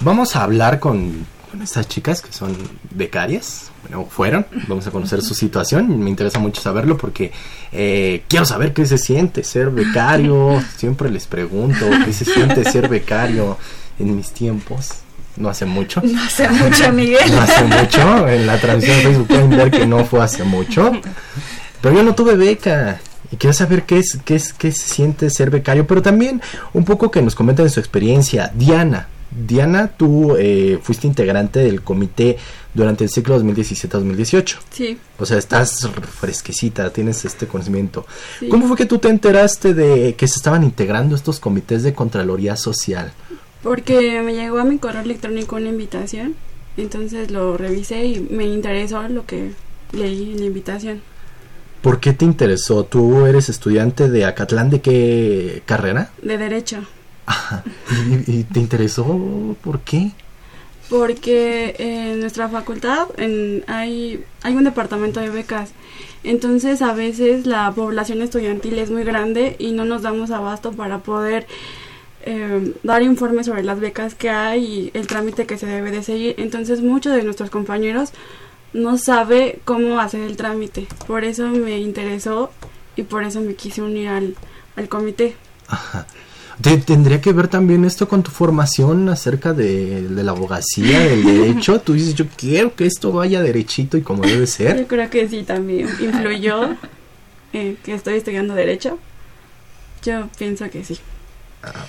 Vamos a hablar con con estas chicas que son becarias, bueno, fueron, vamos a conocer su situación, me interesa mucho saberlo porque eh, quiero saber qué se siente ser becario, [laughs] siempre les pregunto qué se siente ser becario en mis tiempos. No hace mucho. No hace mucho, Miguel. No hace mucho. En la transmisión de Facebook pueden ver que no fue hace mucho. Pero yo no tuve beca. Y quiero saber qué es, qué es, qué se siente ser becario, pero también un poco que nos comenten su experiencia. Diana, Diana, tú eh, fuiste integrante del comité durante el ciclo 2017-2018. Sí. O sea, estás fresquecita, tienes este conocimiento. ¿Cómo fue que tú te enteraste de que se estaban integrando estos comités de Contraloría Social? Porque me llegó a mi correo electrónico una invitación, entonces lo revisé y me interesó lo que leí en la invitación. ¿Por qué te interesó? ¿Tú eres estudiante de Acatlán de qué carrera? De Derecho. ¿Y, te interesó? ¿Por qué? Porque en nuestra facultad en, hay, hay un departamento de becas. Entonces a veces la población estudiantil es muy grande y no nos damos abasto para poder eh, dar informes sobre las becas que hay y el trámite que se debe de seguir. Entonces muchos de nuestros compañeros no sabe cómo hacer el trámite. Por eso me interesó y por eso me quise unir al, al comité. Ajá. ¿Tendría que ver también esto con tu formación acerca de, la abogacía, del [laughs] derecho? Tú dices, yo quiero que esto vaya derechito y como debe ser. Yo creo que sí, también influyó eh, que estoy estudiando derecho. Yo pienso que sí. Ah.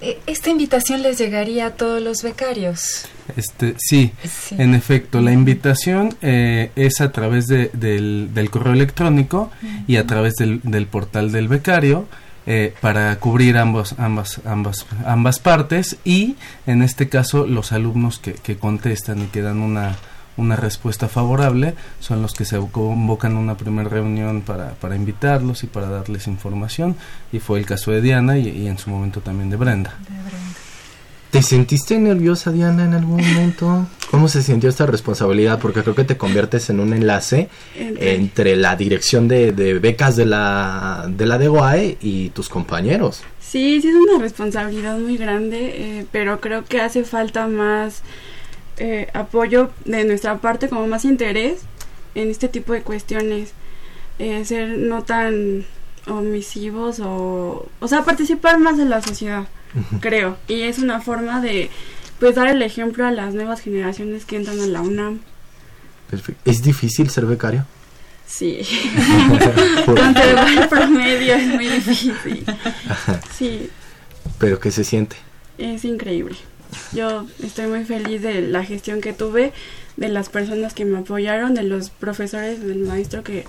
Eh, ¿Esta invitación les llegaría a todos los becarios? Este, sí, en efecto, la invitación eh, es a través de, del, del, correo electrónico y a través del, del portal del becario. Eh, para cubrir ambos, ambas, ambas, ambas partes y en este caso los alumnos que, que contestan y que dan una, una respuesta favorable son los que se convocan una primera reunión para, para invitarlos y para darles información y fue el caso de Diana y, en su momento también de Brenda. ¿Te sentiste nerviosa, Diana, en algún momento? ¿Cómo se sintió esta responsabilidad? Porque creo que te conviertes en un enlace entre la dirección de, becas de la, de la DEGUAE y tus compañeros. Sí, sí es una responsabilidad muy grande, eh, pero creo que hace falta más eh, apoyo de nuestra parte, como más interés en este tipo de cuestiones. Eh, ser no tan omisivos o... O sea, participar más en la sociedad creo. Y es una forma de pues dar el ejemplo a las nuevas generaciones que entran a la UNAM. ¿Es difícil ser becario? Sí. [laughs] Conservar el promedio es muy difícil. [laughs] Sí. ¿Pero qué se siente? Es increíble. Yo estoy muy feliz de la gestión que tuve, de las personas que me apoyaron, de los profesores, del maestro que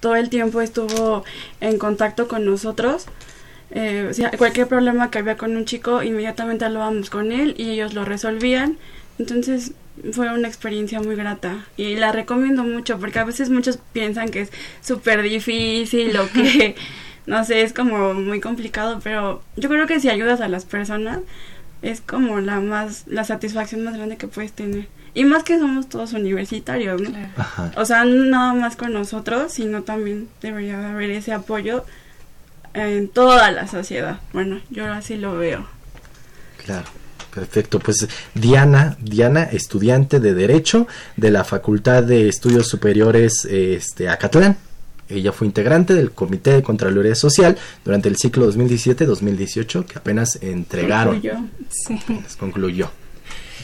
todo el tiempo estuvo en contacto con nosotros eh, cualquier problema que había con un chico, inmediatamente hablábamos con él y ellos lo resolvían. Entonces fue una experiencia muy grata y la recomiendo mucho porque a veces muchos piensan que es súper difícil o que, [laughs] no sé, es como muy complicado, pero yo creo que si ayudas a las personas es como la más, la satisfacción más grande que puedes tener. Y más que somos todos universitarios, ¿no? O sea, nada más con nosotros, sino también debería haber ese apoyo en toda la sociedad. Bueno, yo así lo veo. Claro. Perfecto, pues Diana, Diana, estudiante de Derecho de la Facultad de Estudios Superiores este, Acatlán. Ella fue integrante del Comité de Contraloría Social durante el ciclo 2017-2018 que apenas entregaron. Concluyó. Sí. concluyó.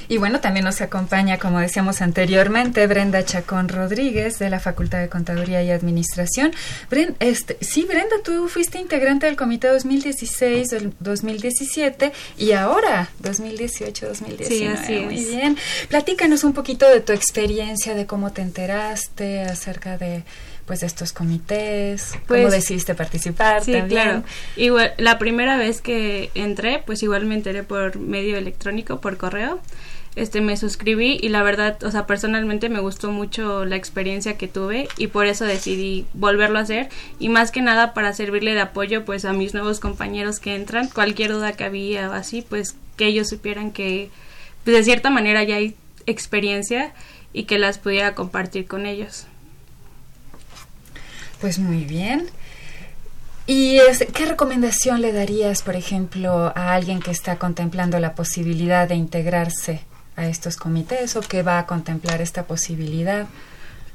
Y bueno, también nos acompaña, como decíamos anteriormente, Brenda Chacón Rodríguez de la Facultad de Contaduría y Administración. Brenda, este, sí, Brenda, tú fuiste integrante del comité 2016-2017 y ahora 2018-2019. Sí, así es. Muy bien. Platícanos un poquito de tu experiencia, de cómo te enteraste acerca de pues estos comités? ¿Cómo Pues, decidiste participar? Sí, también? claro. Igual, la primera vez que entré, pues igual me enteré por medio electrónico, por correo. Este, me suscribí y la verdad, o sea, personalmente me gustó mucho la experiencia que tuve y por eso decidí volverlo a hacer y más que nada para servirle de apoyo pues a mis nuevos compañeros que entran, cualquier duda que había o así, pues que ellos supieran que pues de cierta manera ya hay experiencia y que las pudiera compartir con ellos. Pues muy bien. ¿Y es- qué recomendación le darías, por ejemplo, a alguien que está contemplando la posibilidad de integrarse a estos comités o que va a contemplar esta posibilidad?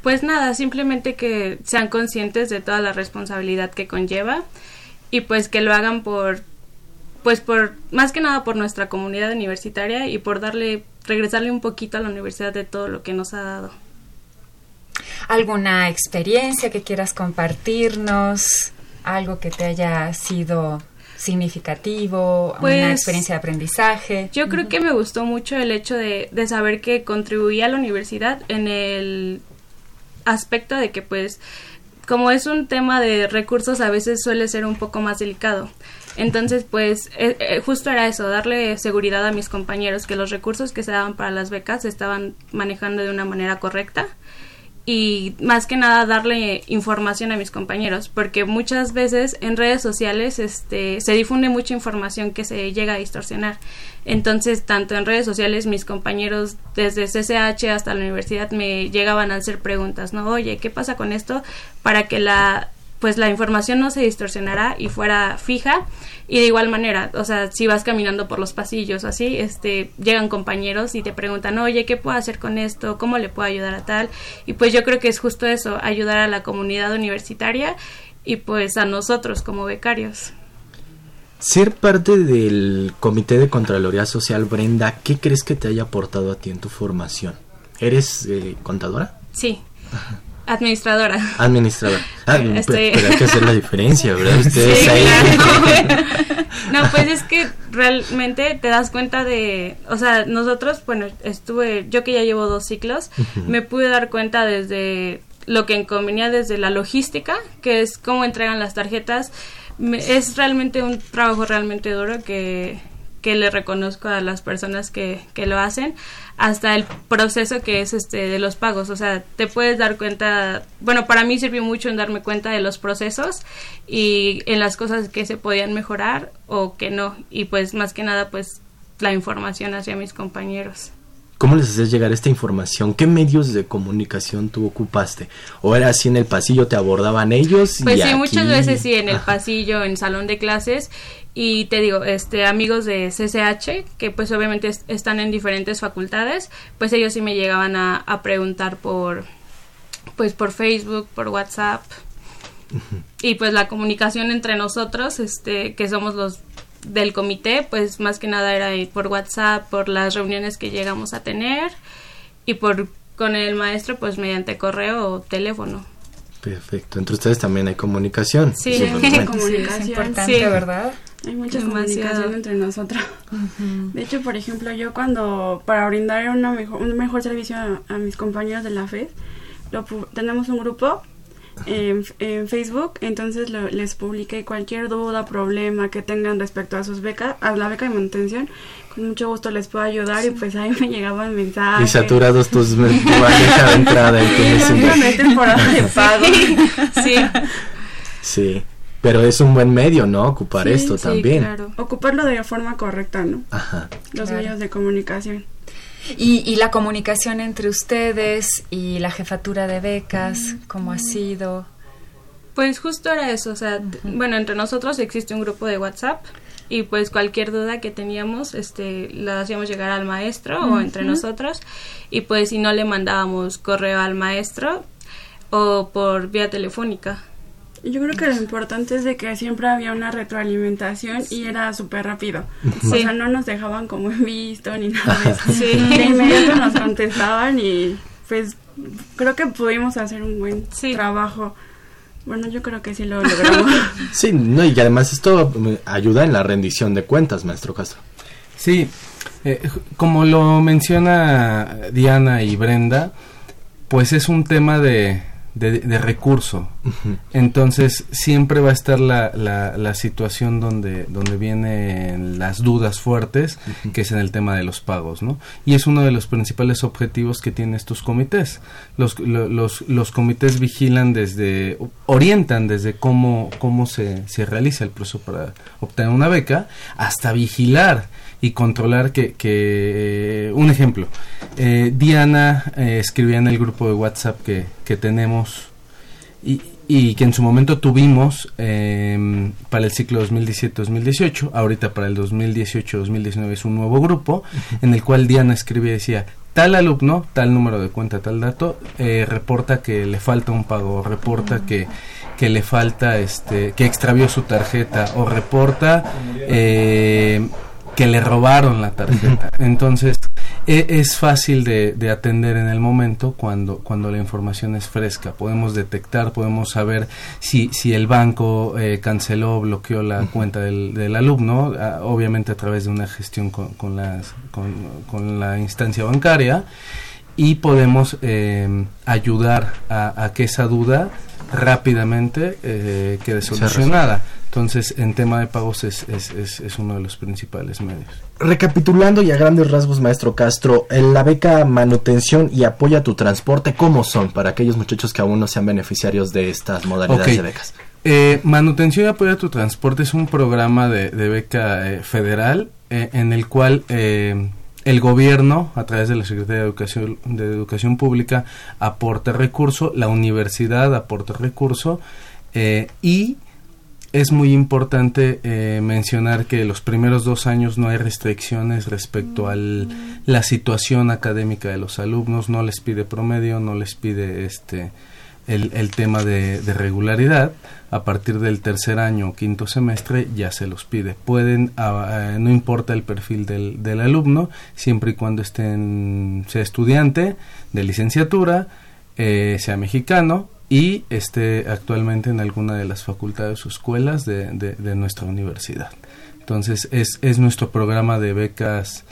Pues nada, simplemente que sean conscientes de toda la responsabilidad que conlleva y pues que lo hagan por pues por más que nada por nuestra comunidad universitaria y por darle regresarle un poquito a la universidad de todo lo que nos ha dado. ¿Alguna experiencia que quieras compartirnos? ¿Algo que te haya sido significativo? Pues, ¿Una experiencia de aprendizaje? Yo creo que me gustó mucho el hecho de, de saber que contribuía a la universidad en el aspecto de que pues como es un tema de recursos a veces suele ser un poco más delicado. Entonces, pues eh, eh, justo era eso, darle seguridad a mis compañeros que los recursos que se daban para las becas se estaban manejando de una manera correcta y más que nada darle información a mis compañeros porque muchas veces en redes sociales este se difunde mucha información que se llega a distorsionar. Entonces tanto en redes sociales mis compañeros desde CCH hasta la universidad me llegaban a hacer preguntas no oye qué pasa con esto para que la pues la información no se distorsionara y fuera fija y de igual manera, o sea, si vas caminando por los pasillos así, este, llegan compañeros y te preguntan, oye, ¿qué puedo hacer con esto? ¿Cómo le puedo ayudar a tal? Y pues yo creo que es justo eso, ayudar a la comunidad universitaria y pues a nosotros como becarios. Ser parte del Comité de Contraloría Social, Brenda, ¿qué crees que te haya aportado a ti en tu formación? ¿Eres eh, contadora? Sí. Administradora. Administradora. Ah, estoy- pero hay que hacer la diferencia, ¿verdad? [laughs] Ustedes Sí, ahí. claro. [laughs] no, pues es que realmente te das cuenta de, o sea, nosotros, bueno, estuve, yo que ya llevo dos ciclos, me pude dar cuenta desde lo que convenía desde la logística, que es cómo entregan las tarjetas, Me- es realmente un trabajo realmente duro que, que le reconozco a las personas que, que lo hacen, hasta el proceso que es este de los pagos, o sea, te puedes dar cuenta, bueno, para mí sirvió mucho en darme cuenta de los procesos y en las cosas que se podían mejorar o que no, y pues más que nada pues la información hacia mis compañeros. ¿Cómo les haces llegar esta información? ¿Qué medios de comunicación tú ocupaste? ¿O era así en el pasillo, te abordaban ellos? y Pues sí, aquí? muchas veces sí, en el Ajá. pasillo, en salón de clases. Y te digo, este, amigos de CCH, que pues obviamente es- están en diferentes facultades, pues ellos sí me llegaban a, a preguntar por, pues por Facebook, por WhatsApp. Y pues la comunicación entre nosotros, este, que somos los del comité, pues más que nada era por WhatsApp, por las reuniones que llegamos a tener y por con el maestro pues mediante correo o teléfono. Perfecto. Entre ustedes también hay comunicación. Sí. Súper bueno. [laughs] comunicación. es importante, ¿verdad? Hay mucha Demasiado. comunicación entre nosotros. De hecho, por ejemplo, yo cuando, para brindar una mejor, un mejor servicio a, a mis compañeros de la FED, lo tenemos un grupo en, en Facebook, entonces lo- les publiqué cualquier duda, problema que tengan respecto a sus becas, a la beca de manutención, con mucho gusto les puedo ayudar y pues ahí me llegaban mensajes. Y saturados tus tu bandeja de entrada y. No es temporada de pago. [laughs] sí. Sí. Pero es un buen medio, ¿no? Ocupar Sí, esto sí, también. Ocuparlo de forma correcta, ¿no? Ajá. Los Claro. medios de comunicación. Y, y la comunicación entre ustedes y la jefatura de becas, ¿cómo ha sido? Pues justo era eso, o sea, bueno, entre nosotros existe un grupo de WhatsApp y pues cualquier duda que teníamos, este, la hacíamos llegar al maestro o entre nosotros y pues si no le mandábamos correo al maestro o por vía telefónica. Yo creo que lo importante es de que siempre había una retroalimentación y era súper rápido. Ujú. O Sí. sea, no nos dejaban como en visto ni nada de eso. [laughs] Sí. De inmediato nos contestaban y pues creo que pudimos hacer un buen trabajo. Bueno, yo creo que sí lo logramos. [laughs] Sí, no, y además esto ayuda en la rendición de cuentas, maestro Castro. Sí, eh, como lo menciona Diana y Brenda, pues es un tema de, de, de recurso. Entonces siempre va a estar la, la, la, situación donde, donde vienen las dudas fuertes, que es en el tema de los pagos, ¿no? Y es uno de los principales objetivos que tienen estos comités. Los, los, los comités vigilan desde, orientan desde cómo, cómo se, se realiza el proceso para obtener una beca, hasta vigilar y controlar que, que un ejemplo, eh, Diana eh, escribía en el grupo de WhatsApp que, que tenemos y, y, que en su momento tuvimos eh, para el ciclo 2017-2018, ahorita para el 2018-2019 es un nuevo grupo en el cual Diana escribía y decía, tal alumno, tal número de cuenta, tal dato, eh, reporta que le falta un pago, reporta que que le falta este que extravió su tarjeta o reporta eh, que le robaron la tarjeta. Entonces, e, es fácil de, de, atender en el momento cuando, cuando la información es fresca. Podemos detectar, podemos saber si, si el banco eh, canceló o bloqueó la cuenta del, del alumno, a, obviamente a través de una gestión con, con, las, con, con la instancia bancaria, y podemos eh, ayudar a, a, que esa duda rápidamente eh, quede solucionada. Entonces, en tema de pagos es, es, es, es, uno de los principales medios. Recapitulando y a grandes rasgos, maestro Castro, la beca manutención y apoya tu transporte, ¿cómo son para aquellos muchachos que aún no sean beneficiarios de estas modalidades okay. de becas? Eh, manutención y apoyo a tu transporte es un programa de, de beca eh, federal eh, en el cual el gobierno, a través de la Secretaría de Educación, de Educación Pública, aporta recurso, la universidad aporta recurso y es muy importante eh, mencionar que los primeros dos años no hay restricciones respecto a la situación académica de los alumnos, no les pide promedio, no les pide este el, tema de, regularidad. A partir del tercer año o quinto semestre ya se los pide. Pueden, uh, no importa el perfil del, del alumno, siempre y cuando estén, sea estudiante de licenciatura, eh, sea mexicano, y esté actualmente en alguna de las facultades o escuelas de, de, de nuestra universidad. Entonces es, es, nuestro programa de becas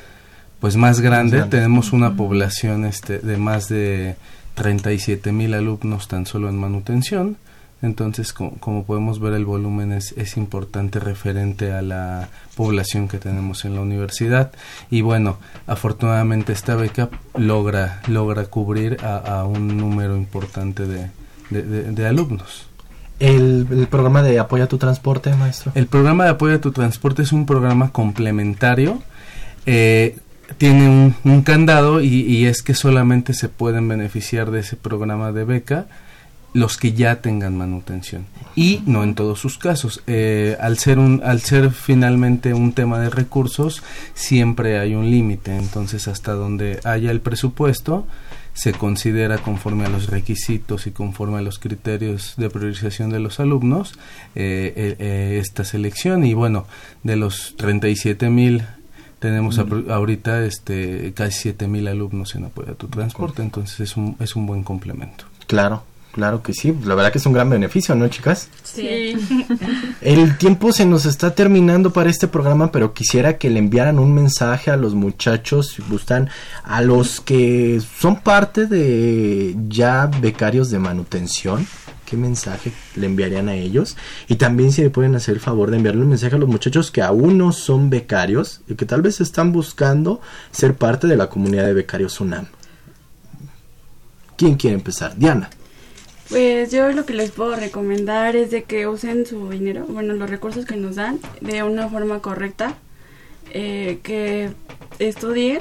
pues más grande. Tenemos una población este, de más de 37 mil alumnos tan solo en manutención. Entonces, como, como, podemos ver, el volumen es, es importante referente a la población que tenemos en la universidad. Y bueno, afortunadamente esta beca logra, logra cubrir a, a un número importante de, de, de, de alumnos. El, el, programa de apoyo a tu transporte, maestro? El programa de apoyo a tu transporte es un programa complementario. Eh, tiene un, un candado y, y, es que solamente se pueden beneficiar de ese programa de beca los que ya tengan manutención y no en todos sus casos eh, al ser un al ser finalmente un tema de recursos siempre hay un límite entonces hasta donde haya el presupuesto se considera conforme a los requisitos y conforme a los criterios de priorización de los alumnos eh, eh, eh esta selección. Y bueno de los 37 mil tenemos mm. ahorita este casi 7 mil alumnos en apoyo a tu transporte entonces es un es un buen complemento. Claro Claro que sí, la verdad que es un gran beneficio, ¿no, chicas? Sí. El tiempo se nos está terminando para este programa, pero quisiera que le enviaran un mensaje a los muchachos, si gustan, a los que son parte de ya becarios de manutención. ¿Qué mensaje le enviarían a ellos? Y también si le pueden hacer el favor de enviarle un mensaje a los muchachos que aún no son becarios y que tal vez están buscando ser parte de la comunidad de becarios UNAM. ¿Quién quiere empezar? Diana. Pues yo lo que les puedo recomendar es de que usen su dinero, bueno, los recursos que nos dan de una forma correcta, eh, que estudien.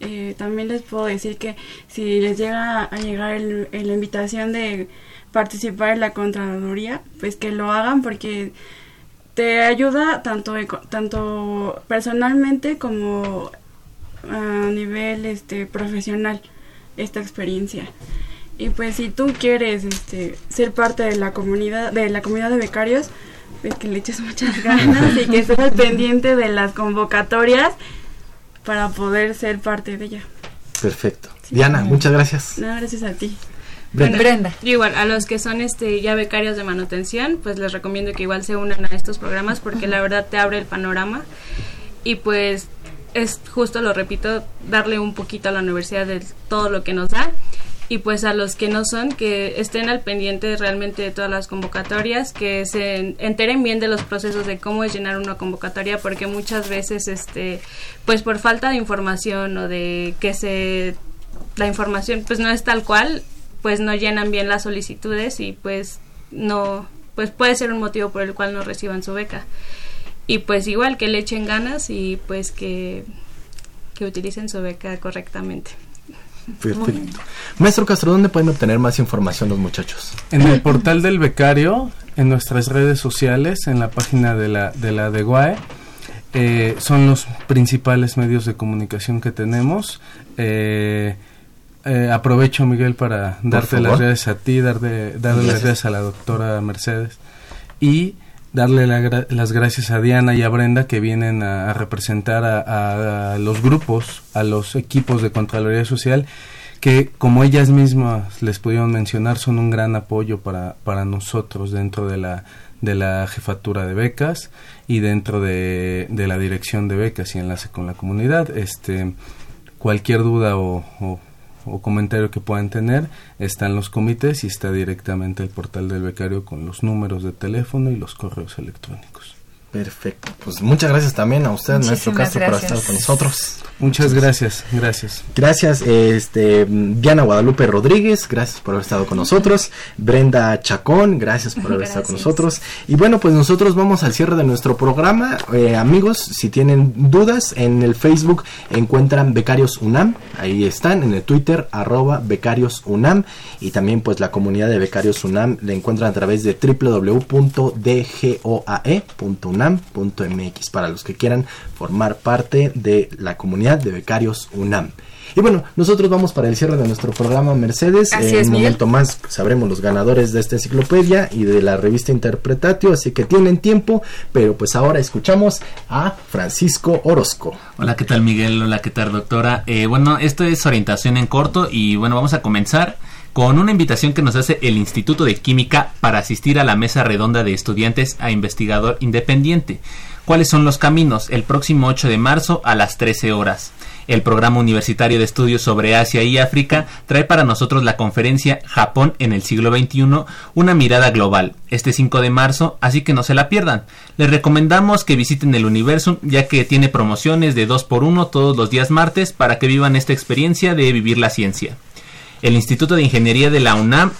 Eh, también les puedo decir que si les llega a llegar el, la invitación de participar en la Contraloría, pues que lo hagan porque te ayuda tanto, tanto personalmente como a nivel este, profesional esta experiencia. Y pues si tú quieres este, ser parte de la comunidad de la comunidad de becarios, pues que le eches muchas [laughs] ganas y que estés al pendiente de las convocatorias para poder ser parte de ella. Perfecto. Sí, Diana, muchas gracias. No, gracias a ti. Brenda. Brenda. igual, a los que son este ya becarios de manutención, pues les recomiendo que igual se unan a estos programas porque uh -huh. la verdad te abre el panorama y pues es justo, lo repito, darle un poquito a la universidad de todo lo que nos da y pues a los que no son que estén al pendiente realmente de todas las convocatorias que se enteren bien de los procesos de cómo es llenar una convocatoria porque muchas veces este pues por falta de información o de que se la información pues no es tal cual pues no llenan bien las solicitudes y pues no pues puede ser un motivo por el cual no reciban su beca. Y pues igual que le echen ganas y pues que que utilicen su beca correctamente Perfecto. Maestro Castro, ¿dónde pueden obtener más información los muchachos? En el portal del becario, en nuestras redes sociales, en la página de la de la de GUAE. Eh, son los principales medios de comunicación que tenemos. Eh, eh, aprovecho, Miguel, para darte las gracias a ti, darle, darle las gracias a la doctora Mercedes y darle las gracias a Diana y a Brenda que vienen a, representar a, los grupos, a los equipos de Contraloría Social, que como ellas mismas les pudieron mencionar, son un gran apoyo para, para nosotros dentro de la, de la jefatura de becas y dentro de, de la dirección de becas y enlace con la comunidad. Este, cualquier duda o, o o comentario que puedan tener está en los comités y está directamente el portal del becario con los números de teléfono y los correos electrónicos. Perfecto. Pues muchas gracias también a usted, nuestro Castro, por estar con nosotros. Muchas gracias, gracias. Gracias, este, Diana Guadalupe Rodríguez, gracias por haber estado con nosotros. Brenda Chacón, gracias por haber estado con nosotros. Y bueno, pues nosotros vamos al cierre de nuestro programa. Eh, amigos, si tienen dudas, en el Facebook encuentran Becarios UNAM, ahí están, en el Twitter, arroba Becarios UNAM. Y también pues la comunidad de Becarios UNAM la encuentran a través de www.dgoae.unam unam.mx para los que quieran formar parte de la comunidad de becarios UNAM. Y bueno, nosotros vamos para el cierre de nuestro programa Mercedes. en un momento más sabremos los ganadores de esta enciclopedia y de la revista Interpretatio, así que tienen tiempo, pero pues ahora escuchamos a Francisco Orozco. Hola, ¿qué tal Miguel? Hola, ¿qué tal doctora? Eh, bueno, esto es orientación en corto y bueno, vamos a comenzar con una invitación que nos hace el Instituto de Química para asistir a la mesa redonda de estudiantes a investigador independiente. ¿Cuáles son los caminos? El próximo 8 de marzo a las 13 horas. El programa universitario de estudios sobre Asia y África trae para nosotros la conferencia Japón en el siglo XXI, una mirada global, este 5 de marzo, así que no se la pierdan. Les recomendamos que visiten el Universum ya que tiene promociones de 2 por 1 todos los días martes para que vivan esta experiencia de vivir la ciencia el Instituto de Ingeniería de la UNAM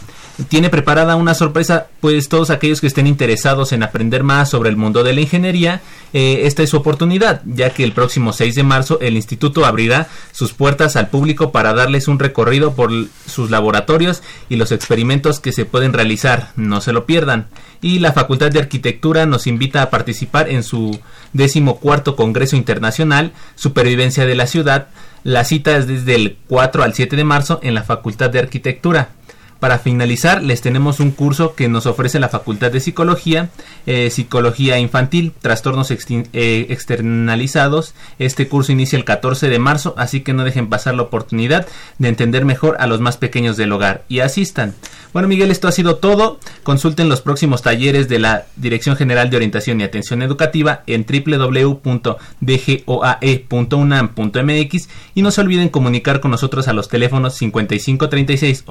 tiene preparada una sorpresa, pues todos aquellos que estén interesados en aprender más sobre el mundo de la ingeniería, eh, esta es su oportunidad, ya que el próximo 6 de marzo el instituto abrirá sus puertas al público para darles un recorrido por sus laboratorios y los experimentos que se pueden realizar, no se lo pierdan. Y la Facultad de Arquitectura nos invita a participar en su decimocuarto Congreso Internacional Supervivencia de la Ciudad, la cita es desde el 4 al 7 de marzo en la Facultad de Arquitectura. Para finalizar, les tenemos un curso que nos ofrece la Facultad de Psicología, eh, Psicología Infantil, Trastornos eh, Externalizados. Este curso inicia el 14 de marzo, así que no dejen pasar la oportunidad de entender mejor a los más pequeños del hogar y asistan. Bueno, Miguel, esto ha sido todo. Consulten los próximos talleres de la Dirección General de Orientación y Atención Educativa en www.dgoae.unam.mx y no se olviden comunicar con nosotros a los teléfonos 5536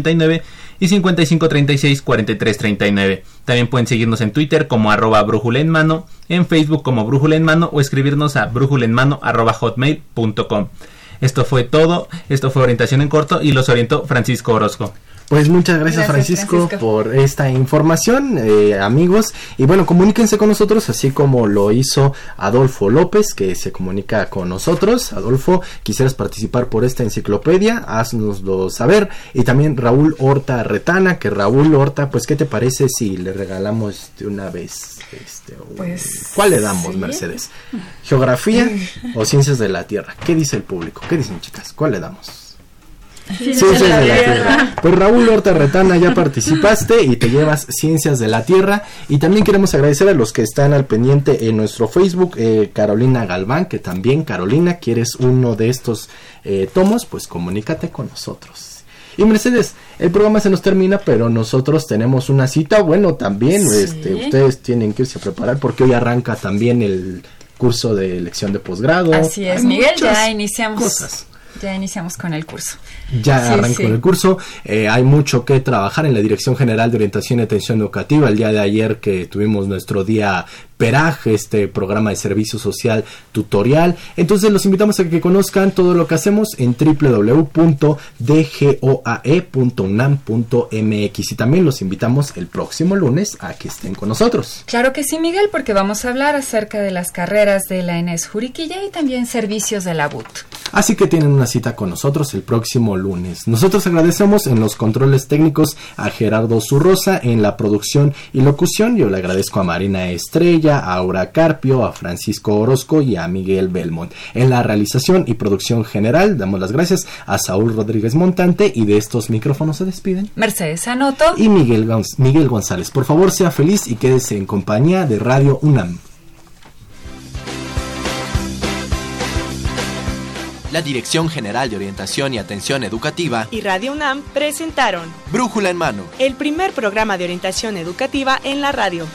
8989 y 5536 4339. También pueden seguirnos en Twitter como arroba brújula en mano, en Facebook como brújula en mano o escribirnos a brújula en mano arroba hotmail.com. Esto fue todo, esto fue orientación en corto y los orientó Francisco Orozco. Pues muchas gracias, Francisco, por esta información, eh, amigos. Y bueno, comuníquense con nosotros, así como lo hizo Adolfo López, que se comunica con nosotros. Adolfo, quisieras participar por esta enciclopedia, haznoslo saber. Y también Raúl Horta Retana, que Raúl Horta, pues, ¿qué te parece si le regalamos de una vez? Este, pues, ¿Cuál le damos, Mercedes? ¿Geografía [laughs] o ciencias de la Tierra? ¿Qué dice el público? ¿Qué dicen, chicas? ¿Cuál le damos? Ciencias de la, tierra. Pues Raúl Horta Retana, ya participaste y te llevas Ciencias de la Tierra. Y también queremos agradecer a los que están al pendiente en nuestro Facebook, eh, Carolina Galván, que también, Carolina, quieres uno de estos eh, tomos, pues comunícate con nosotros. Y Mercedes, el programa se nos termina, pero nosotros tenemos una cita. Bueno, también este, ustedes tienen que irse a preparar porque hoy arranca también el curso de elección de posgrado. Así es, Miguel, ya iniciamos. Cosas. Ya iniciamos con el curso. Ya Sí, arrancó sí. el curso. Eh, hay mucho que trabajar en la Dirección General de Orientación y Atención Educativa. El día de ayer que tuvimos nuestro día Este programa de servicio social tutorial. Entonces los invitamos a que conozcan todo lo que hacemos en www.dgoae.unam.mx y también los invitamos el próximo lunes a que estén con nosotros. Claro que sí, Miguel, porque vamos a hablar acerca de las carreras de la ENES Juriquilla y también servicios de la BUT. Así que tienen una cita con nosotros el próximo lunes. Nosotros agradecemos en los controles técnicos a Gerardo Zurrosa en la producción y locución. Yo le agradezco a Marina Estrella, a Aura Carpio, a Francisco Orozco y a Miguel Belmont. En la realización y producción general damos las gracias a Saúl Rodríguez Montante y de estos micrófonos se despiden. Mercedes Anoto y Miguel, Gonz- Miguel González. Por favor, sea feliz y quédese en compañía de Radio UNAM. La Dirección General de Orientación y Atención Educativa y Radio UNAM presentaron Brújula en Mano. el primer programa de orientación educativa en la radio.